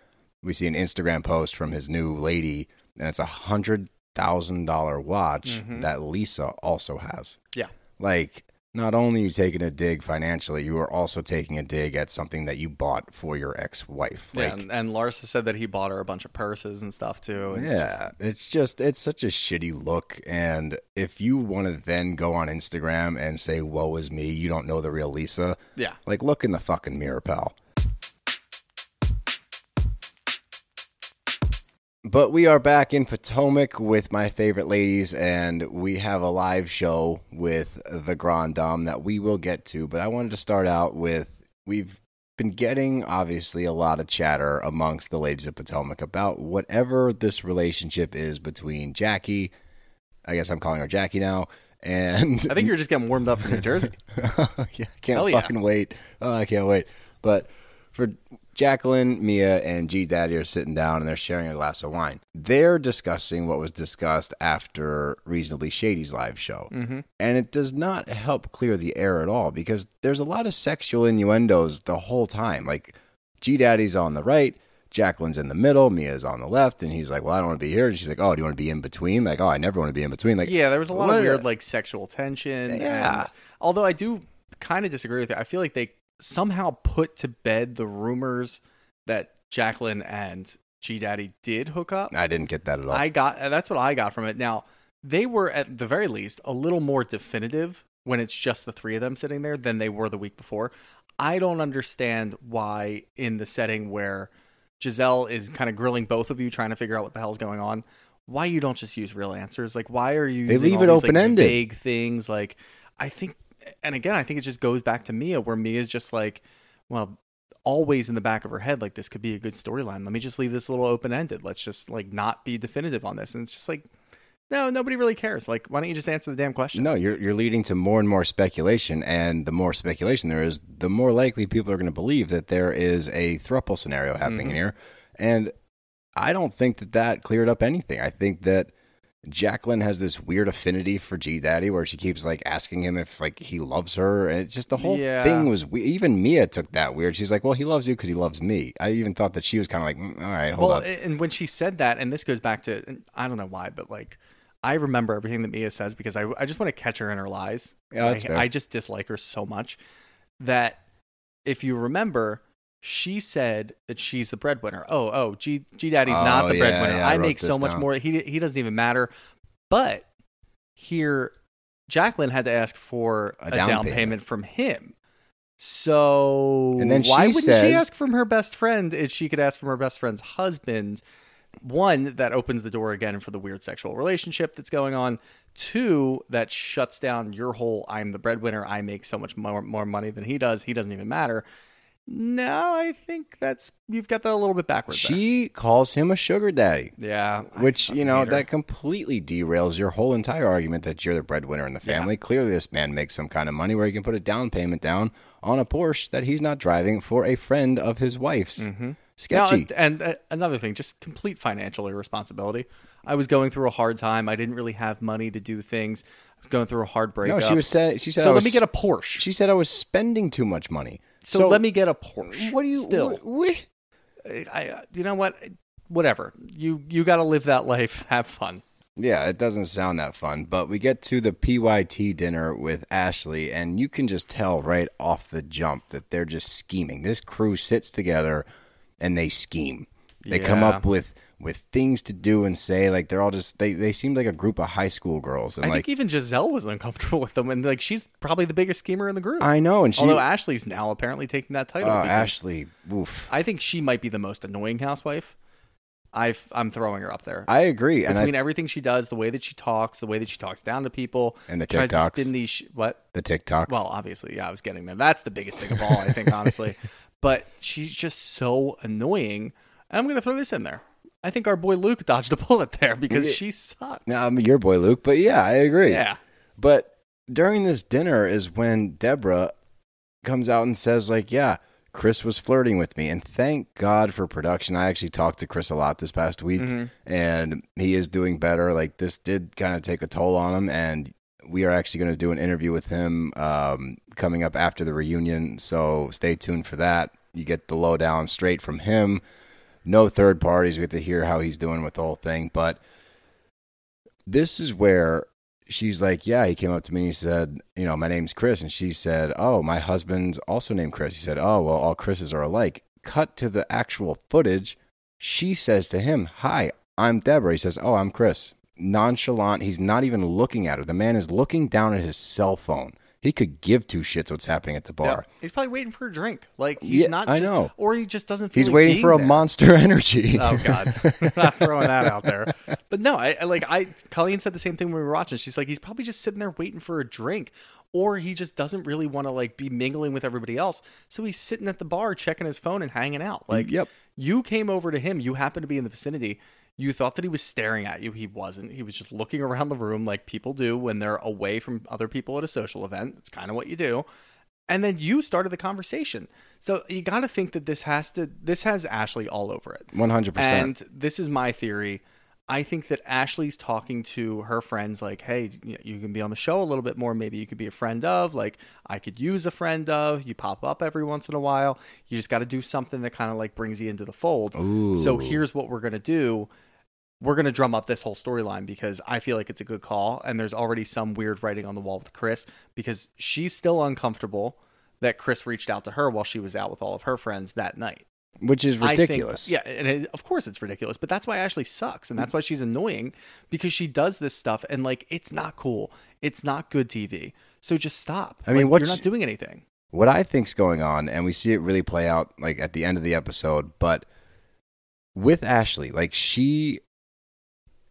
we see an Instagram post from his new lady, and it's a hundred thousand dollar watch Mhm. that Lisa also has. Yeah. Like, not only are you taking a dig financially, you are also taking a dig at something that you bought for your ex-wife. Yeah, Like, and, and Larsa said that he bought her a bunch of purses and stuff too. it's just- yeah, it's just it's such a shitty look. And if you want to then go on Instagram and say "Woe is me," you don't know the real Lisa. yeah. Like, look in the fucking mirror, pal. But we are back in Potomac with my favorite ladies, and we have a live show with the Grande Dame that we will get to. But I wanted to start out with we've been getting obviously a lot of chatter amongst the ladies of Potomac about whatever this relationship is between Jackie. I guess I'm calling her Jackie now. And I think you're just getting warmed up for New Jersey. yeah, can't Hell yeah. fucking wait. Oh, I can't wait. But for Jacqueline, Mia, and G Daddy are sitting down and they're sharing a glass of wine. They're discussing what was discussed after Reasonably Shady's live show. Mhm. And it does not help clear the air at all because there's a lot of sexual innuendos the whole time. Like G Daddy's on the right, Jacqueline's in the middle, Mia's on the left, and he's like, Well, I don't want to be here. And she's like, Oh, do you want to be in between? Like, oh, I never want to be in between. Like, yeah, there was a lot of weird like sexual tension. Yeah. And, although I do kind of disagree with it, I feel like they somehow put to bed the rumors that Jacqueline and G Daddy did hook up. I didn't get that at all. I got that's what I got from it. Now they were at the very least a little more definitive when it's just the three of them sitting there than they were the week before. I don't understand why in the setting where Gizelle is kind of grilling both of you, trying to figure out what the hell's going on. Why you don't just use real answers? Like, why are you? They using leave it open-ended. vague things. Like, I think and again, I think it just goes back to Mia, where Mia's just like, well, always in the back of her head, like this could be a good storyline. Let me just leave this a little open ended. Let's just like not be definitive on this. And it's just like, no, nobody really cares. Like, why don't you just answer the damn question? No, you're you're leading to more and more speculation, and the more speculation there is, the more likely people are going to believe that there is a thruple scenario happening Mhm. here. And I don't think that that cleared up anything. I think that Jacqueline has this weird affinity for G Daddy, where she keeps like asking him if like he loves her, and it's just the whole Yeah. thing was we- even Mia took that weird. She's like, "Well, he loves you because he loves me." I even thought that she was kind of like, mm, "All right, hold well, up." and when she said that, and this goes back to, and I don't know why, but like, I remember everything that Mia says because I, I just want to catch her in her lies. Yeah, that's I, fair. I just dislike her so much that if you remember, she said that she's the breadwinner. Oh, oh, G G Daddy's not Oh, the yeah, breadwinner. yeah, I I make so much down. more. He he doesn't even matter. But here, Jacqueline had to ask for A a, down down, payment. payment. from him. So And then why wouldn't says- she ask from her best friend if she could ask from her best friend's husband? One, that opens the door again for the weird sexual relationship that's going on. Two, that shuts down your whole I'm the breadwinner, I make so much more, more money than he does, he doesn't even matter. No, I think that's you've got that a little bit backwards. there. she calls him a sugar daddy. Yeah. Which, you know, that completely derails your whole entire argument that you're the breadwinner in the family. Clearly, this man makes some kind of money where he can put a down payment down on a Porsche that he's not driving for a friend of his wife's. Now, Sketchy. and, and uh, another thing, just complete financial irresponsibility. I was going through a hard time. I didn't really have money to do things. I was going through a hard breakup. no, she was said. She said, so let was, me get a Porsche. She said I was spending too much money. So, let me get a Porsche. What do you still? wh- I, you know what? Whatever. You you got to live that life. Have fun. Yeah, it doesn't sound that fun, but we get to the PYT dinner with Ashley, and you can just tell right off the jump that they're just scheming. This crew sits together and they scheme. They come up with with things to do and say. Like they're all just they they seem like a group of high school girls, and I like think even Gizelle was uncomfortable with them, and like she's probably the biggest schemer in the group. I know, and she Although Ashley's now apparently taking that title. oh because Ashley, oof. I think she might be the most annoying housewife. I've, I'm throwing her up there. I agree, and Between I, everything she does, the way that she talks, the way that she talks down to people, And the tries to TikToks. spin these sh- what? the TikToks. Well, obviously, yeah, I was getting there. That's the biggest thing of all, I think, honestly. But she's just so annoying. And I'm going to throw this in there. I think our boy Luke dodged a bullet there because she sucks. Now, I'm your boy Luke, but yeah, I agree. yeah. But during this dinner is when Deborah comes out and says, like, yeah, Chris was flirting with me. And thank God for production. I actually talked to Chris a lot this past week, and he is doing better. Like, this did kind of take a toll on him. And we are actually going to do an interview with him um, coming up after the reunion. So stay tuned for that. You get the lowdown straight from him. No third parties. We get to hear how he's doing with the whole thing. But this is where she's like, Yeah, he came up to me and he said, You know, my name's Chris. And she said, Oh, my husband's also named Chris. He said, Oh, well, all Chris's are alike. Cut to the actual footage. She says to him, Hi, I'm Deborah. He says, Oh, I'm Chris. Nonchalant. He's not even looking at her. The man is looking down at his cell phone. He could give two shits what's happening at the bar. Yeah. He's probably waiting for a drink. Like he's Yeah, not I know. or he just doesn't feel He's like waiting for a there. monster energy. Oh God, not throwing that out there. But no, I, I like I. Colleen said the same thing when we were watching. She's like, he's probably just sitting there waiting for a drink, or he just doesn't really want to like be mingling with everybody else. So he's sitting at the bar checking his phone and hanging out. Like, Yep. you came over to him. You happened to be in the vicinity. You thought that he was staring at you. He wasn't. He was just looking around the room like people do when they're away from other people at a social event. It's kind of what you do. And then you started the conversation. So you got to think that this has to this has Ashley all over it. 100%. And this is my theory. I think that Ashley's talking to her friends like, "Hey, you you can be on the show a little bit more. Maybe you could be a friend of. Like, I could use a friend of. You pop up every once in a while. You just got to do something that kind of like brings you into the fold. So here's what we're gonna do. We're gonna drum up this whole storyline because I feel like it's a good call, and there's already some weird writing on the wall with Chris because she's still uncomfortable that Chris reached out to her while she was out with all of her friends that night. Which is I think- ridiculous. yeah, and it, of course it's ridiculous, but that's why Ashley sucks, and that's why she's annoying because she does this stuff, and like it's not cool, it's not good TV. So just stop. I mean, Like, what's- you're not doing anything. what I think's going on, and we see it really play out like at the end of the episode, but with Ashley, like she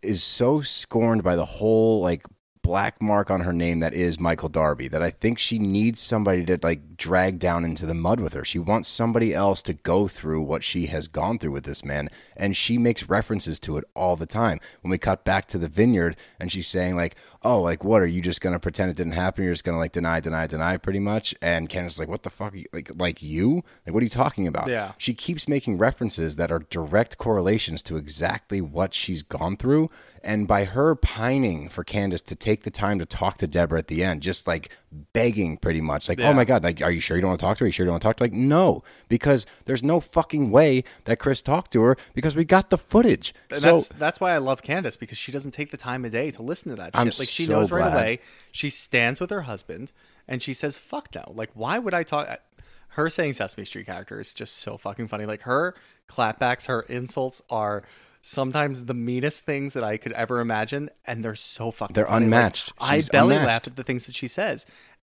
is so scorned by the whole like black mark on her name that is Michael Darby. That I think she needs somebody to like drag down into the mud with her. She wants somebody else to go through what she has gone through with this man, and she makes references to it all the time. When we cut back to the vineyard, and she's saying like, "Oh, like what? Are you just gonna pretend it didn't happen? You're just gonna like deny, deny, deny, pretty much?" And Candiace's like, "What the fuck? Are you, like, like you? Like, what are you talking about?" Yeah. She keeps making references that are direct correlations to exactly what she's gone through. And by her pining for Candiace to take the time to talk to Deborah at the end, just like begging pretty much, like, oh Yeah. oh my God, like, are you sure you don't want to talk to her? Are you sure you don't want to talk to her? Like, no, because there's no fucking way that Chris talked to her because we got the footage. And so that's that's why I love Candiace because she doesn't take the time of day to listen to that shit. I'm like she so knows right glad. away. She stands with her husband and she says, "Fuck no." Like why would I talk? Her saying Sesame Street character is just so fucking funny. Like her clapbacks, her insults are sometimes the meanest things that I could ever imagine, and they're so fucking. They're funny. Like, unmatched. I belly unmatched. laughed at the things that she says,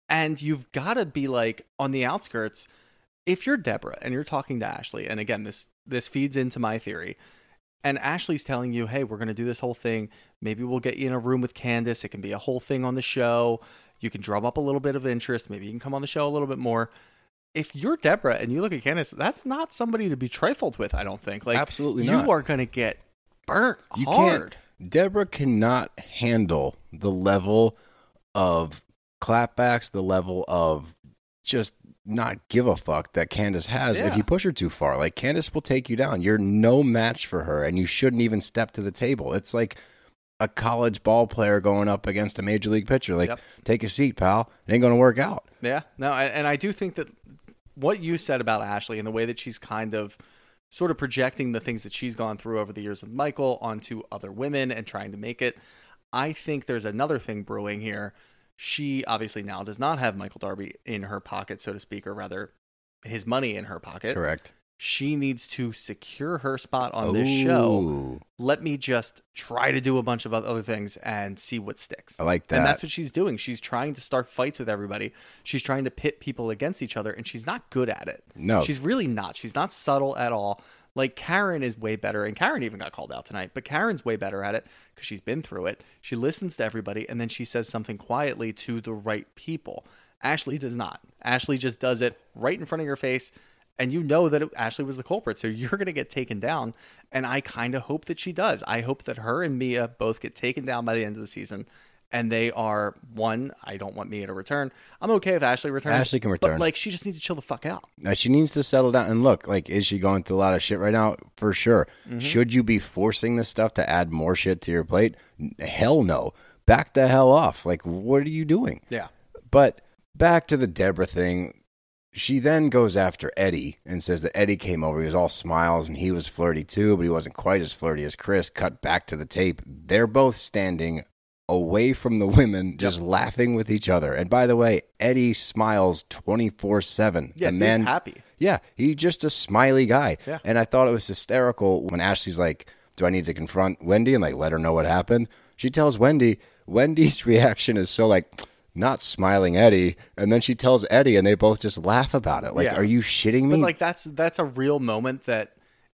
and you've got to be like on the outskirts if you're Deborah and you're talking to Ashley, and again, this this feeds into my theory, and Ashley's telling you, "Hey, we're going to do this whole thing. Maybe we'll get you in a room with Candiace. It can be a whole thing on the show. You can drum up a little bit of interest. Maybe you can come on the show a little bit more." If you're Deborah and you look at Candiace, that's not somebody to be trifled with. I don't think. Like, Absolutely you are going to get burnt you hard. can't. Deborah cannot handle the level of clapbacks, the level of just not give a fuck that Candiace has if you push her too far. Like Candiace will take you down. You're no match for her, and you shouldn't even step to the table. It's like a college ball player going up against a major league pitcher. Like, Yep. take a seat, pal. It ain't gonna work out. Yeah, no, and I do think that what you said about Ashley and the way that she's kind of sort of projecting the things that she's gone through over the years with Michael onto other women and trying to make it. I think there's another thing brewing here. She obviously now does not have Michael Darby in her pocket, so to speak, or rather his money in her pocket. Correct. She needs to secure her spot on this show. Let me just try to do a bunch of other things and see what sticks. I like that. And that's what she's doing. She's trying to start fights with everybody. She's trying to pit people against each other, and she's not good at it. No. She's really not. She's not subtle at all. Like Karen is way better, and Karen even got called out tonight, but Karen's way better at it because she's been through it. She listens to everybody, and then she says something quietly to the right people. Ashley does not. Ashley just does it right in front of your face, and you know that it, Ashley was the culprit, so you're going to get taken down. And I kind of hope that she does. I hope that her and Mia both get taken down by the end of the season. And they are one. I don't want Mia to return. I'm okay if Ashley returns. Ashley can return. but like she just needs to chill the fuck out. Now she needs to settle down and look. Like, is she going through a lot of shit right now? For sure. Mm-hmm. Should you be forcing this stuff to add more shit to your plate? Hell no. Back the hell off. Like, what are you doing? Yeah. But back to the Deborah thing. She then goes after Eddie and says that Eddie came over. He was all smiles and he was flirty too, but he wasn't quite as flirty as Chris. Cut back to the tape. They're both standing away from the women, just laughing with each other. And by the way, Eddie smiles 24 7. Yeah, the man happy. yeah, he's just a smiley guy. Yeah. And I thought it was hysterical when Ashley's like, Do I need to confront Wendy and like let her know what happened? She tells Wendy, Wendy's reaction is so like not smiling Eddie, and then she tells Eddie and they both just laugh about it. Like, Yeah. are you shitting me? But like that's that's a real moment that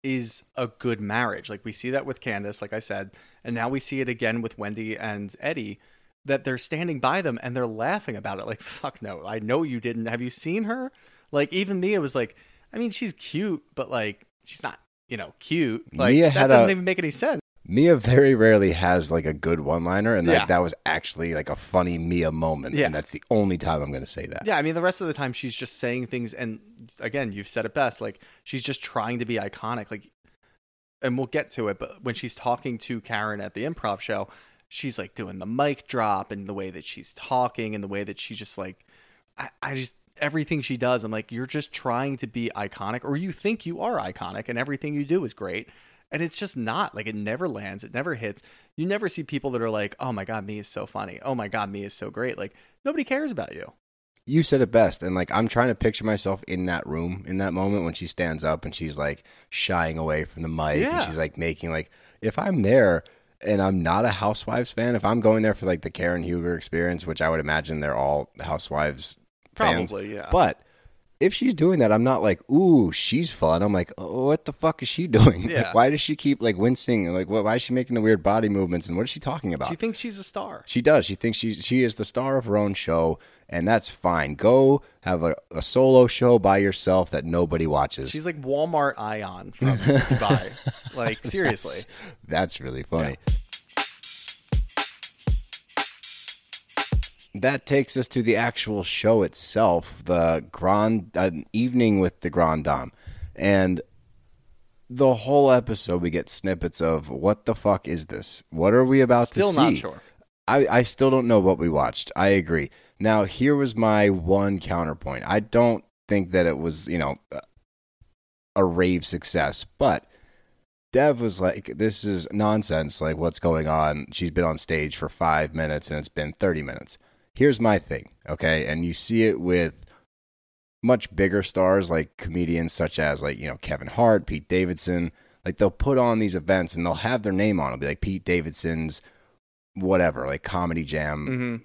is a good marriage. Like we see that with Candiace, like I said, and now we see it again with Wendy and Eddie. That they're standing by them and they're laughing about it. Like fuck no, I know you didn't. Have you seen her? Like even Mia was like, I mean, she's cute, but like she's not, you know, cute. Like Mia that doesn't a- even make any sense. Mia very rarely has like a good one liner, and like Yeah. that was actually like a funny Mia moment. Yeah. And that's the only time I'm going to say that. Yeah, I mean, the rest of the time she's just saying things, and again, you've said it best. Like she's just trying to be iconic. Like, and we'll get to it, but when she's talking to Karen at the improv show, she's like doing the mic drop and the way that she's talking and the way that she just like, I, I just everything she does. I'm like, you're just trying to be iconic, or you think you are iconic, and everything you do is great. And it's just not like it never lands, it never hits. You never see people that are like, "Oh my god, Mia is so funny. Oh my god, Mia is so great." Like nobody cares about you. you said it best and like i'm trying to picture myself in that room in that moment when she stands up and she's like shying away from the mic Yeah. and she's like making like if i'm there and i'm not a housewives fan if i'm going there for like the karen huger experience which i would imagine they're all housewives fans Probably, yeah. but if she's doing that, I'm not like, ooh, she's fun. I'm like, oh, what the fuck is she doing? Yeah. Like, why does she keep like wincing? Like, what, why is she making the weird body movements? And what is she talking about? She thinks she's a star. She does. She thinks she she is the star of her own show, and that's fine. Go have a, a solo show by yourself that nobody watches. She's like Walmart Ion from Dubai. Like seriously. That's really funny. That takes us to the actual show itself, the Grand an evening with the Grande Dame, and the whole episode we get snippets of what the fuck is this? What are we about Still to see? not sure. I, I still don't know what we watched. I agree. Now, here was my one counterpoint. I don't think that it was, you know, a rave success, but Dev was like, this is nonsense. Like, what's going on? She's been on stage for five minutes and it's been 30 minutes. Here's my thing, okay? And you see it with much bigger stars like comedians such as, like, you know, Kevin Hart, Pete Davidson. Like, they'll put on these events and they'll have their name on it. It'll be like Pete Davidson's whatever, like Comedy Jam. hmm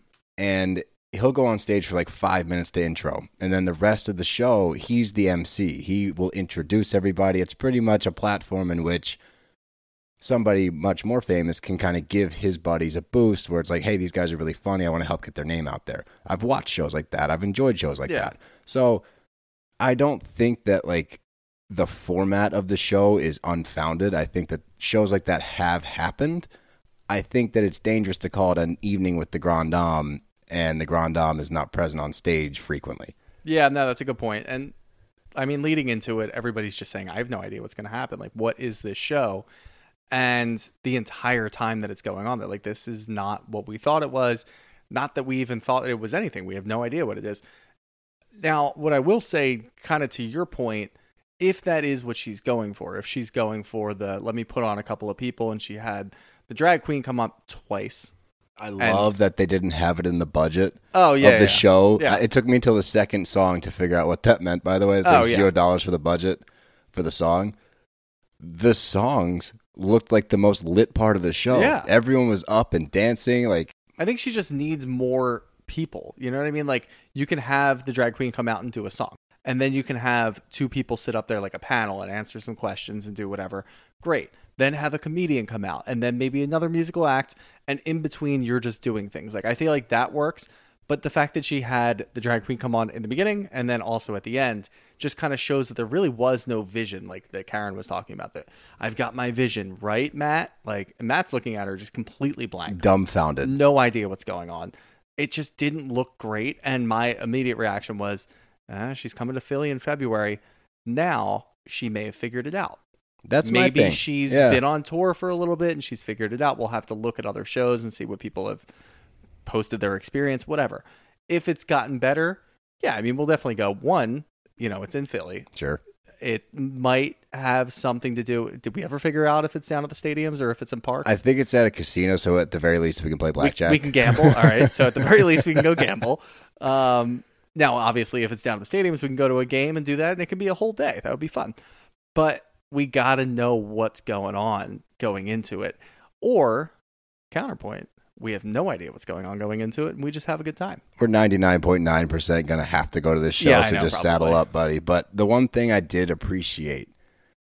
And he'll go on stage for like five minutes to intro. And then the rest of the show, he's the MC. He will introduce everybody. It's pretty much a platform in which somebody much more famous can kind of give his buddies a boost where it's like, hey, these guys are really funny. I want to help get their name out there. I've watched shows like that. I've enjoyed shows like Yeah. that. So I don't think that like the format of the show is unfounded. I think that shows like that have happened. I think that it's dangerous to call it an evening with the Grande Dame and the Grande Dame is not present on stage frequently. Yeah, no, that's a good point. And I mean, leading into it, everybody's just saying, I have no idea what's going to happen. Like, what is this show? And the entire time that it's going on, they're like, this is not what we thought it was. Not that we even thought it was anything. We have no idea what it is. Now, what I will say, kind of to your point, if that is what she's going for, if she's going for the let me put on a couple of people and she had the drag queen come up twice. I love that they didn't have it in the budget Oh, yeah. of the yeah. show. Yeah. It took me until the second song to figure out what that meant, by the way. It's oh, like Oh, yeah. zero dollars for the budget for the song. The songs looked like the most lit part of the show. Yeah. Everyone was up and dancing. Like, I think she just needs more people. You know what I mean? Like you can have the drag queen come out and do a song. And then you can have two people sit up there like a panel and answer some questions and do whatever. Great. Then have a comedian come out and then maybe another musical act and in between you're just doing things. Like I feel like that works. But the fact that she had the drag queen come on in the beginning and then also at the end just kind of shows that there really was no vision, like that Karen was talking about. That I've got my vision, right, Matt? Like, and Matt's looking at her just completely blank dumbfounded. no idea what's going on. It just didn't look great, and my immediate reaction was, ah, "She's coming to Philly in February. Now she may have figured it out. That's my Maybe she's Yeah. been on tour for a little bit and she's figured it out. We'll have to look at other shows and see what people have posted their experience, whatever. If it's gotten better, yeah, I mean, we'll definitely go. One, you know, it's in Philly. Sure. It might have something to do. Did we ever figure out if it's down at the stadiums or if it's in parks? I think it's at a casino, so at the very least we can play blackjack. We, can gamble. All right. So at the very least, we can go gamble. Um, now, obviously, if it's down at the stadiums, we can go to a game and do that, and it could be a whole day. That would be fun. But we got to know what's going on going into it. Or, counterpoint, we have no idea what's going on going into it, and we just have a good time. We're 99.9% going to have to go to this show, Yeah, so know, just probably. saddle up, buddy. But the one thing I did appreciate,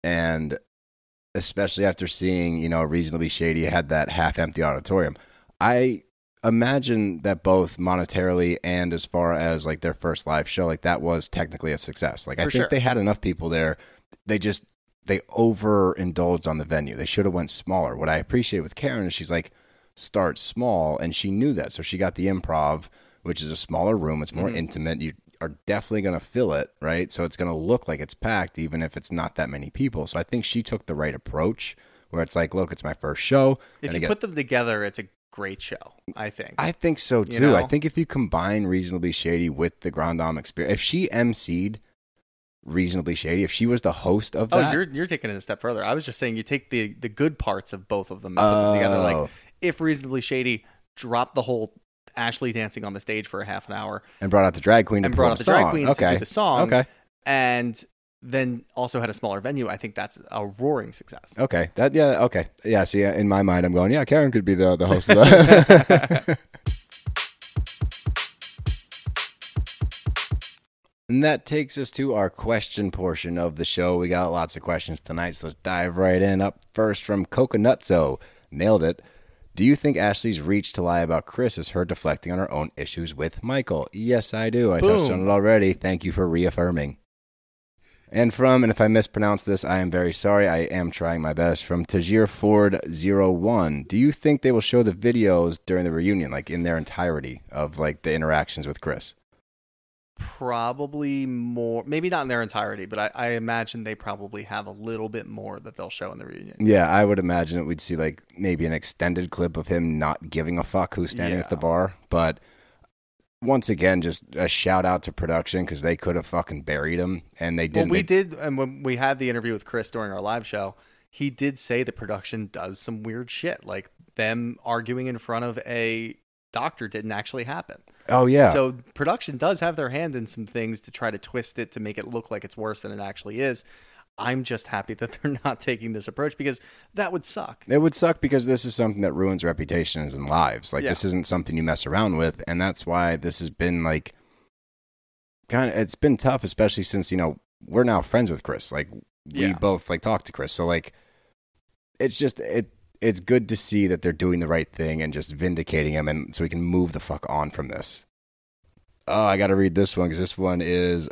and especially after seeing, you know, Reasonably Shady had that half empty auditorium, I imagine that both monetarily and as far as like their first live show, like that was technically a success. Like I think sure. they had enough people there. They just, they overindulged on the venue. They should have went smaller. What I appreciate with Karen is she's like, start small and she knew that so she got the improv which is a smaller room it's more Mm-hmm. intimate you are definitely going to fill it right so it's going to look like it's packed even if it's not that many people so i think she took the right approach where it's like look it's my first show If you again- put them together, it's a great show, I think. I think so too. know? I think if you combine Reasonably Shady with the Grande Dame experience, if she emceed Reasonably Shady, if she was the host of Oh, that, you're you're taking it a step further. I was just saying you take the the good parts of both of them and put them together. Oh. Like if reasonably shady dropped the whole Ashley dancing on the stage for a half an hour and brought out the drag queen and brought out the a drag song. queen okay. to do the song, Okay. and then also had a smaller venue. I think that's a roaring success. Okay. That yeah. Okay. Yeah. See, in my mind, I'm going. Yeah, Karen could be the the host of that. And that takes us to our question portion of the show. We got lots of questions tonight, so let's dive right in. Up first from Coconutzo. Nailed it. Do you think Ashley's reach to lie about Chris is her deflecting on her own issues with Michael? Yes, I do. I touched on it already. Thank you for reaffirming. And from, and if I mispronounce this, I am very sorry. I am trying my best. From Tajir Ford 01. Do you think they will show the videos during the reunion, like in their entirety of like the interactions with Chris? Probably more, maybe not in their entirety, but I, I imagine they probably have a little bit more that they'll show in the reunion. Yeah, I would imagine that we'd see like maybe an extended clip of him not giving a fuck who's standing at the bar. But once again, just a shout out to production because they could have fucking buried him and they didn't. we They- did, and when we had the interview with Chris during our live show, he did say the production does some weird shit, like them arguing in front of a doctor didn't actually happen. Oh yeah. So production does have their hand in some things to try to twist it to make it look like it's worse than it actually is. I'm just happy that they're not taking this approach because that would suck. It would suck because this is something that ruins reputations and lives. Like Yeah. this isn't something you mess around with, and that's why this has been like kind of. It's been tough, especially since you know we're now friends with Chris. Like we Yeah. both like talk to Chris, so like it's just it. It's good to see that they're doing the right thing and just vindicating him, and so we can move the fuck on from this. Oh, I got to read this one because this one is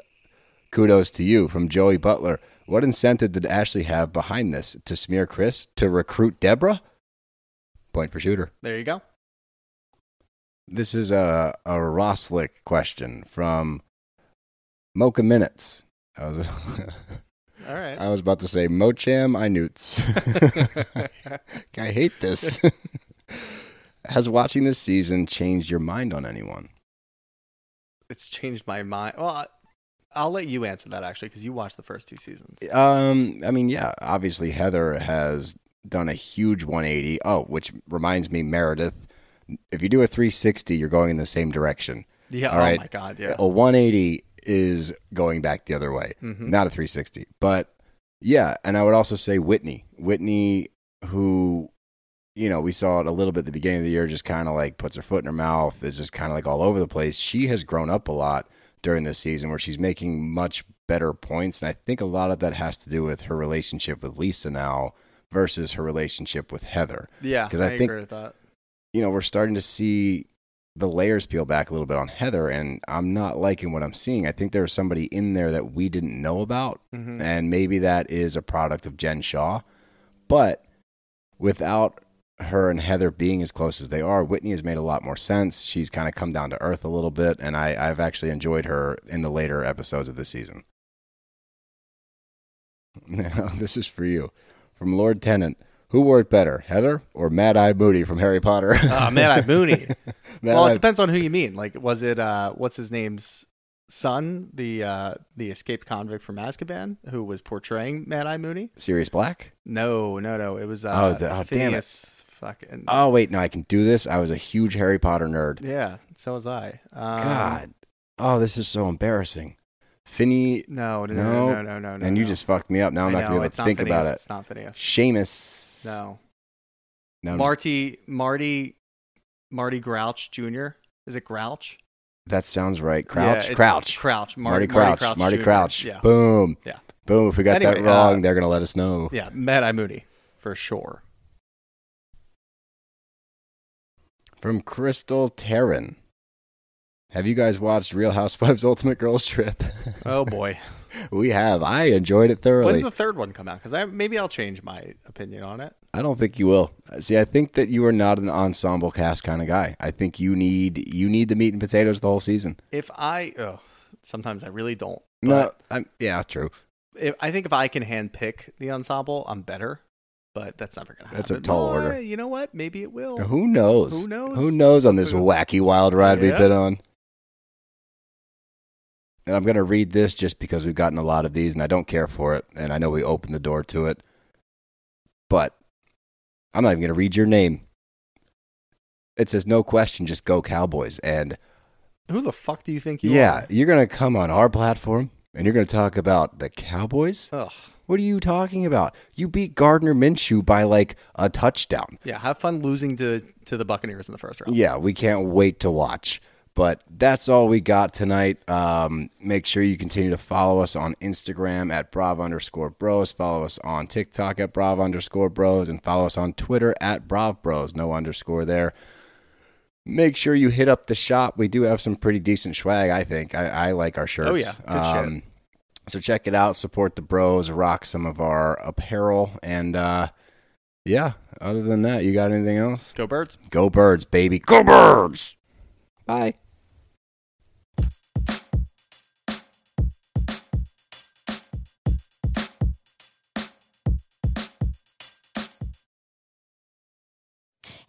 kudos to you from Joey Butler. What incentive did Ashley have behind this to smear Chris to recruit Deborah? Point for shooter. There you go. This is a a Roslick question from Mocha Minutes. I was All right. I was about to say Mocham I newts. I hate this. Has watching this season changed your mind on anyone? it's changed my mind. Well, I- I'll let you answer that actually because you watched the first two seasons. Um, I mean, yeah, obviously Heather has done a huge 180. Oh, which reminds me, Meredith, if you do a 360, you're going in the same direction. Yeah. All oh right. my god. Yeah. A 180 is going back the other way, Mhm. not a 360. But yeah, and I would also say Whitney. Whitney, who, you know, we saw it a little bit at the beginning of the year, just kind of like puts her foot in her mouth, is just kind of like all over the place. She has grown up a lot during this season where she's making much better points. And I think a lot of that has to do with her relationship with Lisa now versus her relationship with Heather. Yeah. 'cause I I, think- agree with that. You know, we're starting to see the layers peel back a little bit on Heather, and I'm not liking what I'm seeing. I think there's somebody in there that we didn't know about, Mhm. and maybe that is a product of Jen Shah. But without her and Heather being as close as they are, Whitney has made a lot more sense. She's kind of come down to earth a little bit, and I, I've actually enjoyed her in the later episodes of the season. Now, this is for you. From Lord Tennant. Who wore it better, Heather or Mad Eye Moody from Harry Potter? Oh man, I Mooney. Mad well, Eye- it depends on who you mean. Like, was it uh, what's his name's son, the uh, the escaped convict from Azkaban, who was portraying Mad Eye Moody? Sirius Black? No, no, no. It was uh, Oh, the- oh, damn it. Fucking Oh wait, no, I can do this. I was a huge Harry Potter nerd. yeah. So was I. Um, God. Oh, this is so embarrassing. Finney No, no, No, no, no, no, no, no. and you no. just fucked me up. Now I'm I not gonna be able to think Phineas, about it. It's not Phineas. Seamus. No. No, Marty, Marty, Marty Grouch Jr. Is it Grouch? that sounds right. Crouch. it's Crouch. Crouch. Marty, Marty, Crouch. Marty Jr.. Crouch. Yeah. Boom. Yeah. Boom. If we got that wrong, uh, they're gonna let us know. Yeah. Mad Eye Moody for sure. From Crystal Terran. Have you guys watched Real Housewives Ultimate Girls Trip? Oh boy. we have. I enjoyed it thoroughly. When's the third one come out? Because I maybe I'll change my opinion on it. I don't think you will. See, I think that you are not an ensemble cast kind of guy. I think you need you need the meat and potatoes the whole season. If I, oh, sometimes I really don't. No, I'm, yeah, true. if, I think if I can handpick the ensemble, I'm better. But that's never gonna happen. That's a tall Well, order. You know what? Maybe it will. Who knows? Who knows? Who knows on this Who- wacky wild ride we've been on? And I'm going to read this just because we've gotten a lot of these and I don't care for it. And I know we opened the door to it. But I'm not even going to read your name. It says, no question, just go Cowboys. And Who the fuck do you think you yeah, are? Yeah, you're going to come on our platform and you're going to talk about the Cowboys? Ugh. What are you talking about? You beat Gardner Minshew by like a touchdown. Yeah. Have fun losing to to the Buccaneers in the first round. Yeah, we can't wait to watch. But that's all we got tonight. Um, make sure you continue to follow us on Instagram at Brav underscore bros. Follow us on TikTok at Brav underscore bros. And follow us on Twitter at Brav bros. No underscore there. Make sure you hit up the shop. We do have some pretty decent swag, I think. I, I like our shirts. Oh, yeah. Good shit. So check it out. Support the bros. Rock some of our apparel. And uh, yeah, other than that, you got anything else? Go birds. Go birds, baby. Go birds. Bye.